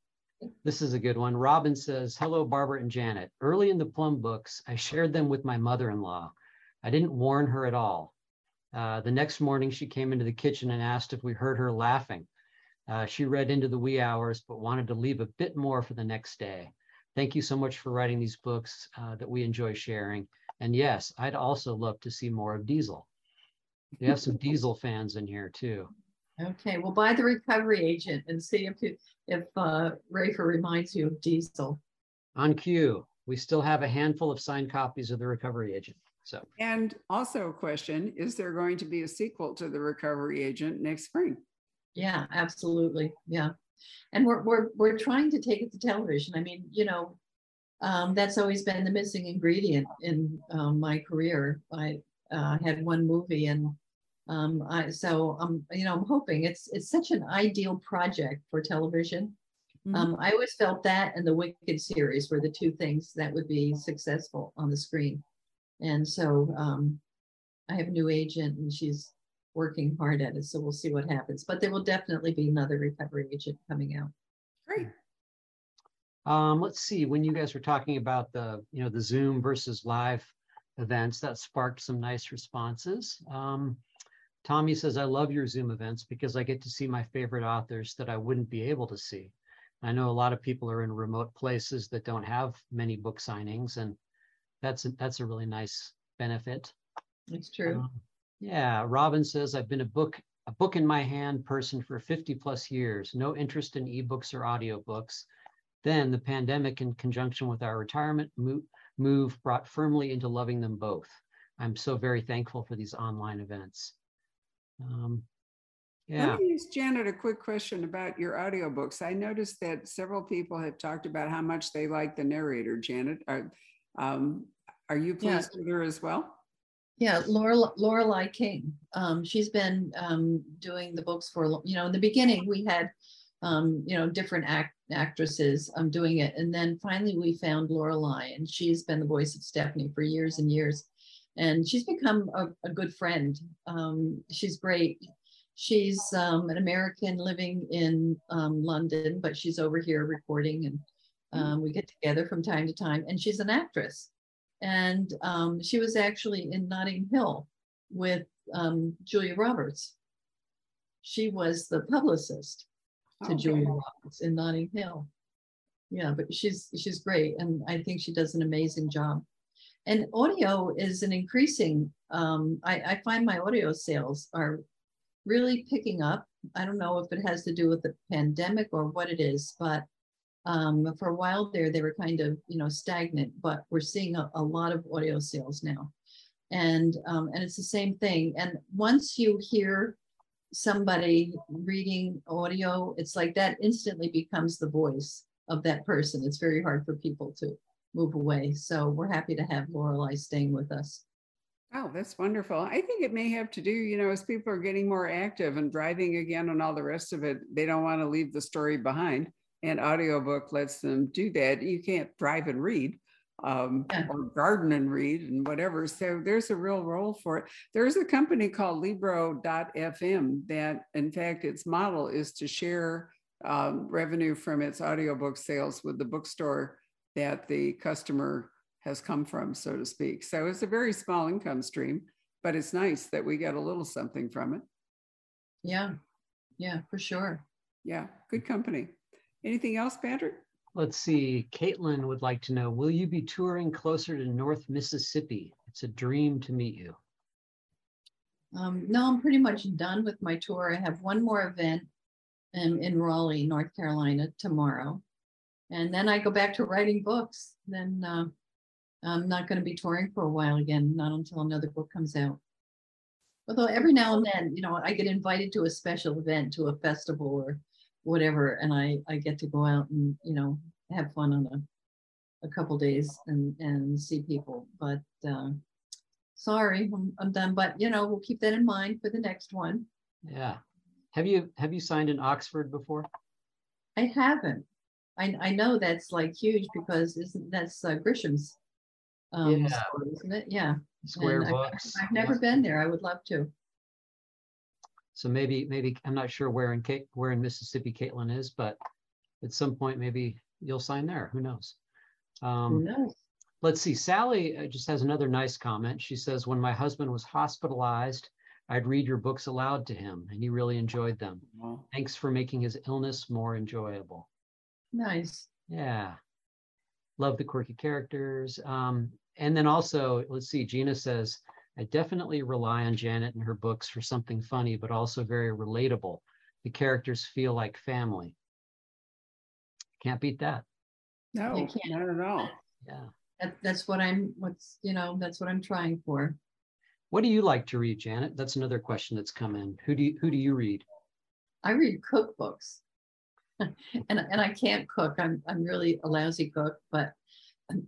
this is a good one. Robin says, Hello, Barbara and Janet. Early in the Plum books, I shared them with my mother in law. I didn't warn her at all. Uh, the next morning, she came into the kitchen and asked if we heard her laughing. Uh, she read into the wee hours, but wanted to leave a bit more for the next day. Thank you so much for writing these books uh, that we enjoy sharing. And yes, I'd also love to see more of Diesel. We have some Diesel fans in here too. Okay, well, buy the recovery agent and see if you, if uh, Rafer reminds you of Diesel. On cue, we still have a handful of signed copies of the recovery agent. So And also a question, is there going to be a sequel to The Recovery Agent next spring? Yeah, absolutely. Yeah. And we're, we're, we're trying to take it to television. I mean, you know, um, that's always been the missing ingredient in um, my career. I uh, had one movie and um, I, so I'm, you know, I'm hoping it's, it's such an ideal project for television. Mhm. Um, I always felt that and the Wicked series were the two things that would be successful on the screen. And so um, I have a new agent and she's working hard at it. So we'll see what happens. But there will definitely be another recovery agent coming out. Great. um, let's see, when you guys were talking about the, you know, the Zoom versus live events, that sparked some nice responses. Um, Tommy says, I love your Zoom events because I get to see my favorite authors that I wouldn't be able to see. I know a lot of people are in remote places that don't have many book signings, and that's a, that's a really nice benefit. It's true. Um, Yeah, Robin says, I've been a book, a book in my hand person for 50 plus years, no interest in ebooks or audiobooks. Then the pandemic in conjunction with our retirement move, move brought firmly into loving them both. I'm so very thankful for these online events. Um, yeah, Let me ask Janet a quick question about your audiobooks. I noticed that several people have talked about how much they like the narrator, Janet. Are, um, are you Yeah. pleased with her as well? Yeah, Laura Lorelei King. Um, she's been um, doing the books for you know in the beginning we had um, you know different act actresses um, doing it, and then finally we found Lorelei, and she's been the voice of Stephanie for years and years, and she's become a, a good friend. Um, she's great. She's um, an American living in um, London, but she's over here recording, and um, we get together from time to time. And she's an actress and um, she was actually in Notting Hill with um, Julia Roberts. She was the publicist to Okay. Julia Roberts in Notting Hill. Yeah, but she's she's great, and I think she does an amazing job. And audio is an increasing. Um, I, I find my audio sales are really picking up. I don't know if it has to do with the pandemic or what it is, but um, for a while there, they were kind of, you know, stagnant, but we're seeing a, a lot of audio sales now. And, um, and it's the same thing. And once you hear somebody reading audio, it's like that instantly becomes the voice of that person. It's very hard for people to move away. So we're happy to have Lorelei staying with us. Oh, that's wonderful. I think it may have to do, you know, as people are getting more active and driving again and all the rest of it, they don't want to leave the story behind. And audiobook lets them do that. You can't drive and read um, or garden and read and whatever. So there's a real role for it. There's a company called Libro.fm that, in fact, its model is to share um, revenue from its audiobook sales with the bookstore that the customer has come from, so to speak. So it's a very small income stream, but it's nice that we get a little something from it. Yeah, yeah, for sure. Yeah, good company. Anything else, Patrick? let's see. Caitlin would like to know, will you be touring closer to North Mississippi? It's a dream to meet you. Um, no, I'm pretty much done with my tour. I have one more event um, in Raleigh, North Carolina tomorrow. And then I go back to writing books. Then uh, I'm not going to be touring for a while again, not until another book comes out. Although every now and then, you know, I get invited to a special event, to a festival or whatever, and I, I get to go out and, you know, have fun on a a couple days and and see people. But uh, sorry, I'm, I'm done. But you know, we'll keep that in mind for the next one. Yeah. Have you have you signed in Oxford before? I haven't. I I know that's like huge because isn't that's uh, Grisham's um Yeah. isn't it? Yeah. Square And I've- I've never yeah. been there. I would love to. So maybe maybe I'm not sure where in Ca- where in Mississippi Caitlin is, but at some point maybe you'll sign there. Who knows? Who Um, knows? let's see. Sally uh, just has another nice comment. She says, "When my husband was hospitalized, I'd read your books aloud to him, and he really enjoyed them. Well, Thanks for making his illness more enjoyable." Nice. Yeah. Love the quirky characters. Um, and then also, let's see, Gina says, I definitely rely on Janet and her books for something funny, but also very relatable. The characters feel like family. Can't beat that. No, You can't. not at all. Yeah. That, that's what I'm. What's you know that's what I'm trying for. What do you like to read, Janet? That's another question that's come in. Who do you, who do you read? I read cookbooks, and and I can't cook. I'm I'm really a lousy cook, but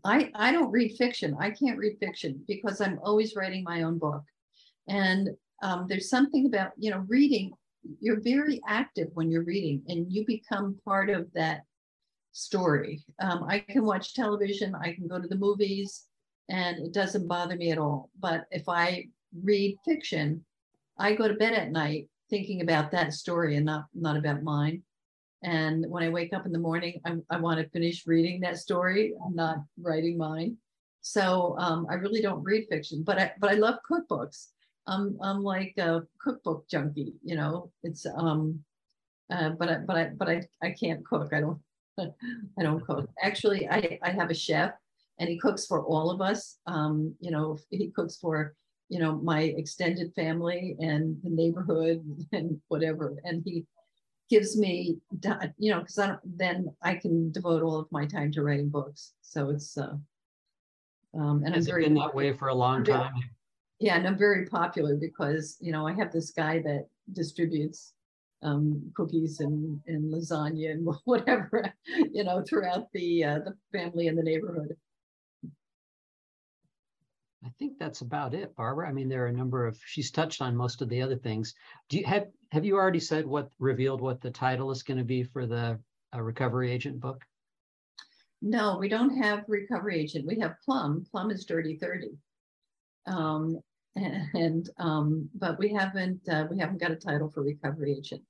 I I don't read fiction. I can't read fiction because I'm always writing my own book, and um, there's something about you know reading. You're very active when you're reading, and you become part of that story. Um, I can watch television. I can go to the movies, and it doesn't bother me at all. But if I read fiction, I go to bed at night thinking about that story and not not about mine. And when I wake up in the morning, I, I want to finish reading that story, I'm not writing mine. So um, I really don't read fiction, but I but I love cookbooks. I'm I'm like a cookbook junkie, you know. It's um, uh, but I but I but I I can't cook. I don't I don't cook. Actually, I I have a chef, and he cooks for all of us. Um, you know, he cooks for you know my extended family and the neighborhood and whatever and he gives me you know because i don't then i can devote all of my time to writing books so it's uh um and i'm very been that way for a long time? yeah and i'm very popular because you know i have this guy that distributes um cookies and and lasagna and whatever you know throughout the uh the family and the neighborhood I think that's about it, Barbara. I mean, there are a number of, she's touched on most of the other things. Do you have, have you already said what, revealed what the title is going to be for the uh, recovery agent book? No, we don't have recovery agent. We have Plum. Plum is Dirty Thirty. Um, and um, but we haven't uh, we haven't got a title for recovery agent.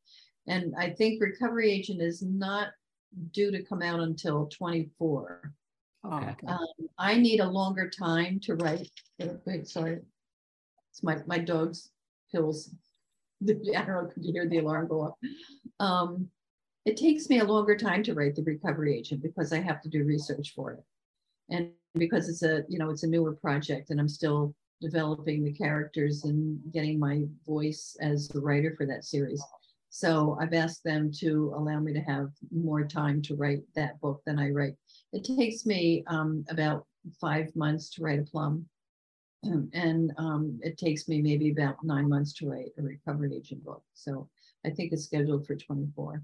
And I think recovery agent is not due to come out until 24. Oh, Okay. okay. Um, I need a longer time to write. Wait, sorry. It's my my dog's pills. I don't know. Could you hear the alarm go off? Um, it takes me a longer time to write the recovery agent because I have to do research for it, and because it's a you know it's a newer project and I'm still developing the characters and getting my voice as the writer for that series. So I've asked them to allow me to have more time to write that book than I write. It takes me um, about five months to write a plum. And um, it takes me maybe about nine months to write a recovery agent book. So I think it's scheduled for 24.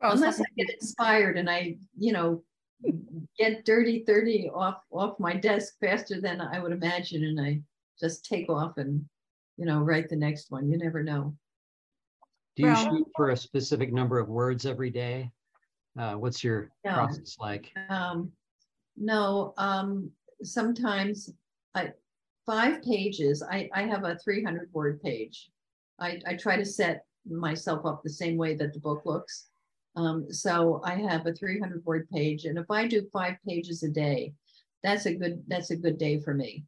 Well, Unless I get inspired and I, you know, get dirty 30 off off my desk faster than I would imagine and I just take off and, you know, write the next one. You never know. Do you Well- shoot for a specific number of words every day? Uh, what's your No. process like? Um, no, um, sometimes I, five pages, I, I have a three hundred word page. I, I try to set myself up the same way that the book looks. Um, so I have a three hundred word page and if I do five pages a day, that's a good, that's a good day for me.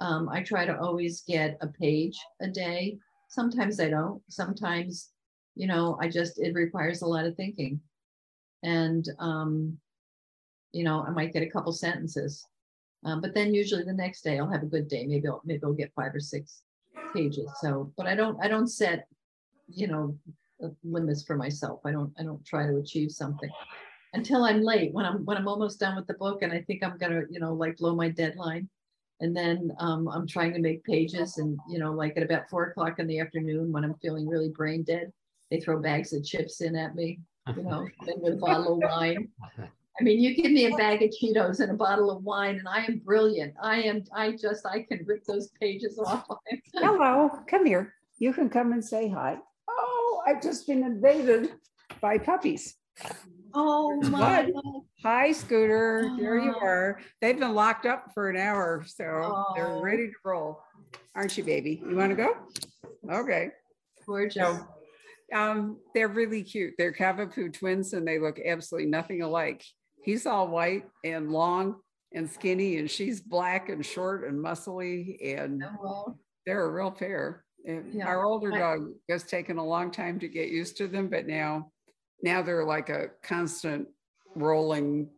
Um, I try to always get a page a day. Sometimes I don't, sometimes, you know, I just, it requires a lot of thinking. And, um, you know, I might get a couple sentences. Um, but then usually the next day I'll have a good day. Maybe I'll maybe I'll get five or six pages. So, but I don't I don't set, you know, uh, limits for myself. I don't I don't try to achieve something until I'm late when I'm when I'm almost done with the book and I think I'm gonna you know like blow my deadline. And then um, I'm trying to make pages and you know like at about four o'clock in the afternoon when I'm feeling really brain dead, they throw bags of chips in at me, you know, and with a bottle of wine. I mean, you give me a bag of Cheetos and a bottle of wine, and I am brilliant. I am. I just. I can rip those pages off. Hello, come here. You can come and say hi. Oh, I've just been invaded by puppies. Oh my! God. Hi, Scooter. There you Oh. are. They've been locked up for an hour, so they're Oh. ready to roll. Aren't you, baby? You want to go? Okay. Gorgeous. So, um, they're really cute. They're Cavapoo twins and they look absolutely nothing alike. He's all white and long and skinny, and she's black and short and muscly, and Oh, well, they're a real pair. And Yeah. Our older dog has taken a long time to get used to them, but now, now they're like a constant rolling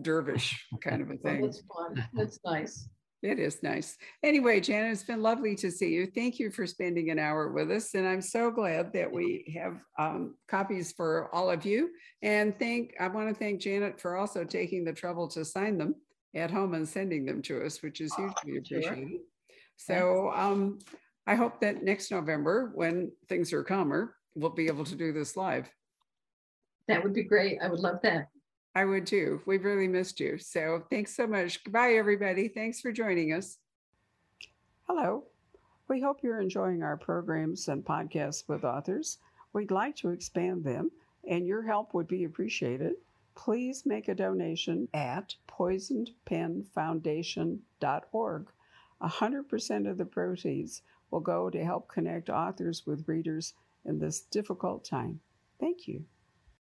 dervish kind of a well, thing. that's fun. That's nice. It is nice. Anyway, Janet, it's been lovely to see you. Thank you for spending an hour with us. And I'm so glad that we have um, copies for all of you. And thank, I want to thank Janet for also taking the trouble to sign them at home and sending them to us, which is hugely appreciated. So um, I hope that next November, when things are calmer, we'll be able to do this live. That would be great. I would love that. I would too. We've really missed you. So thanks so much. Goodbye, everybody. Thanks for joining us. Hello. We hope you're enjoying our programs and podcasts with authors. We'd like to expand them, and your help would be appreciated. Please make a donation at poisonedpenfoundation.org. 100% of the proceeds will go to help connect authors with readers in this difficult time. Thank you.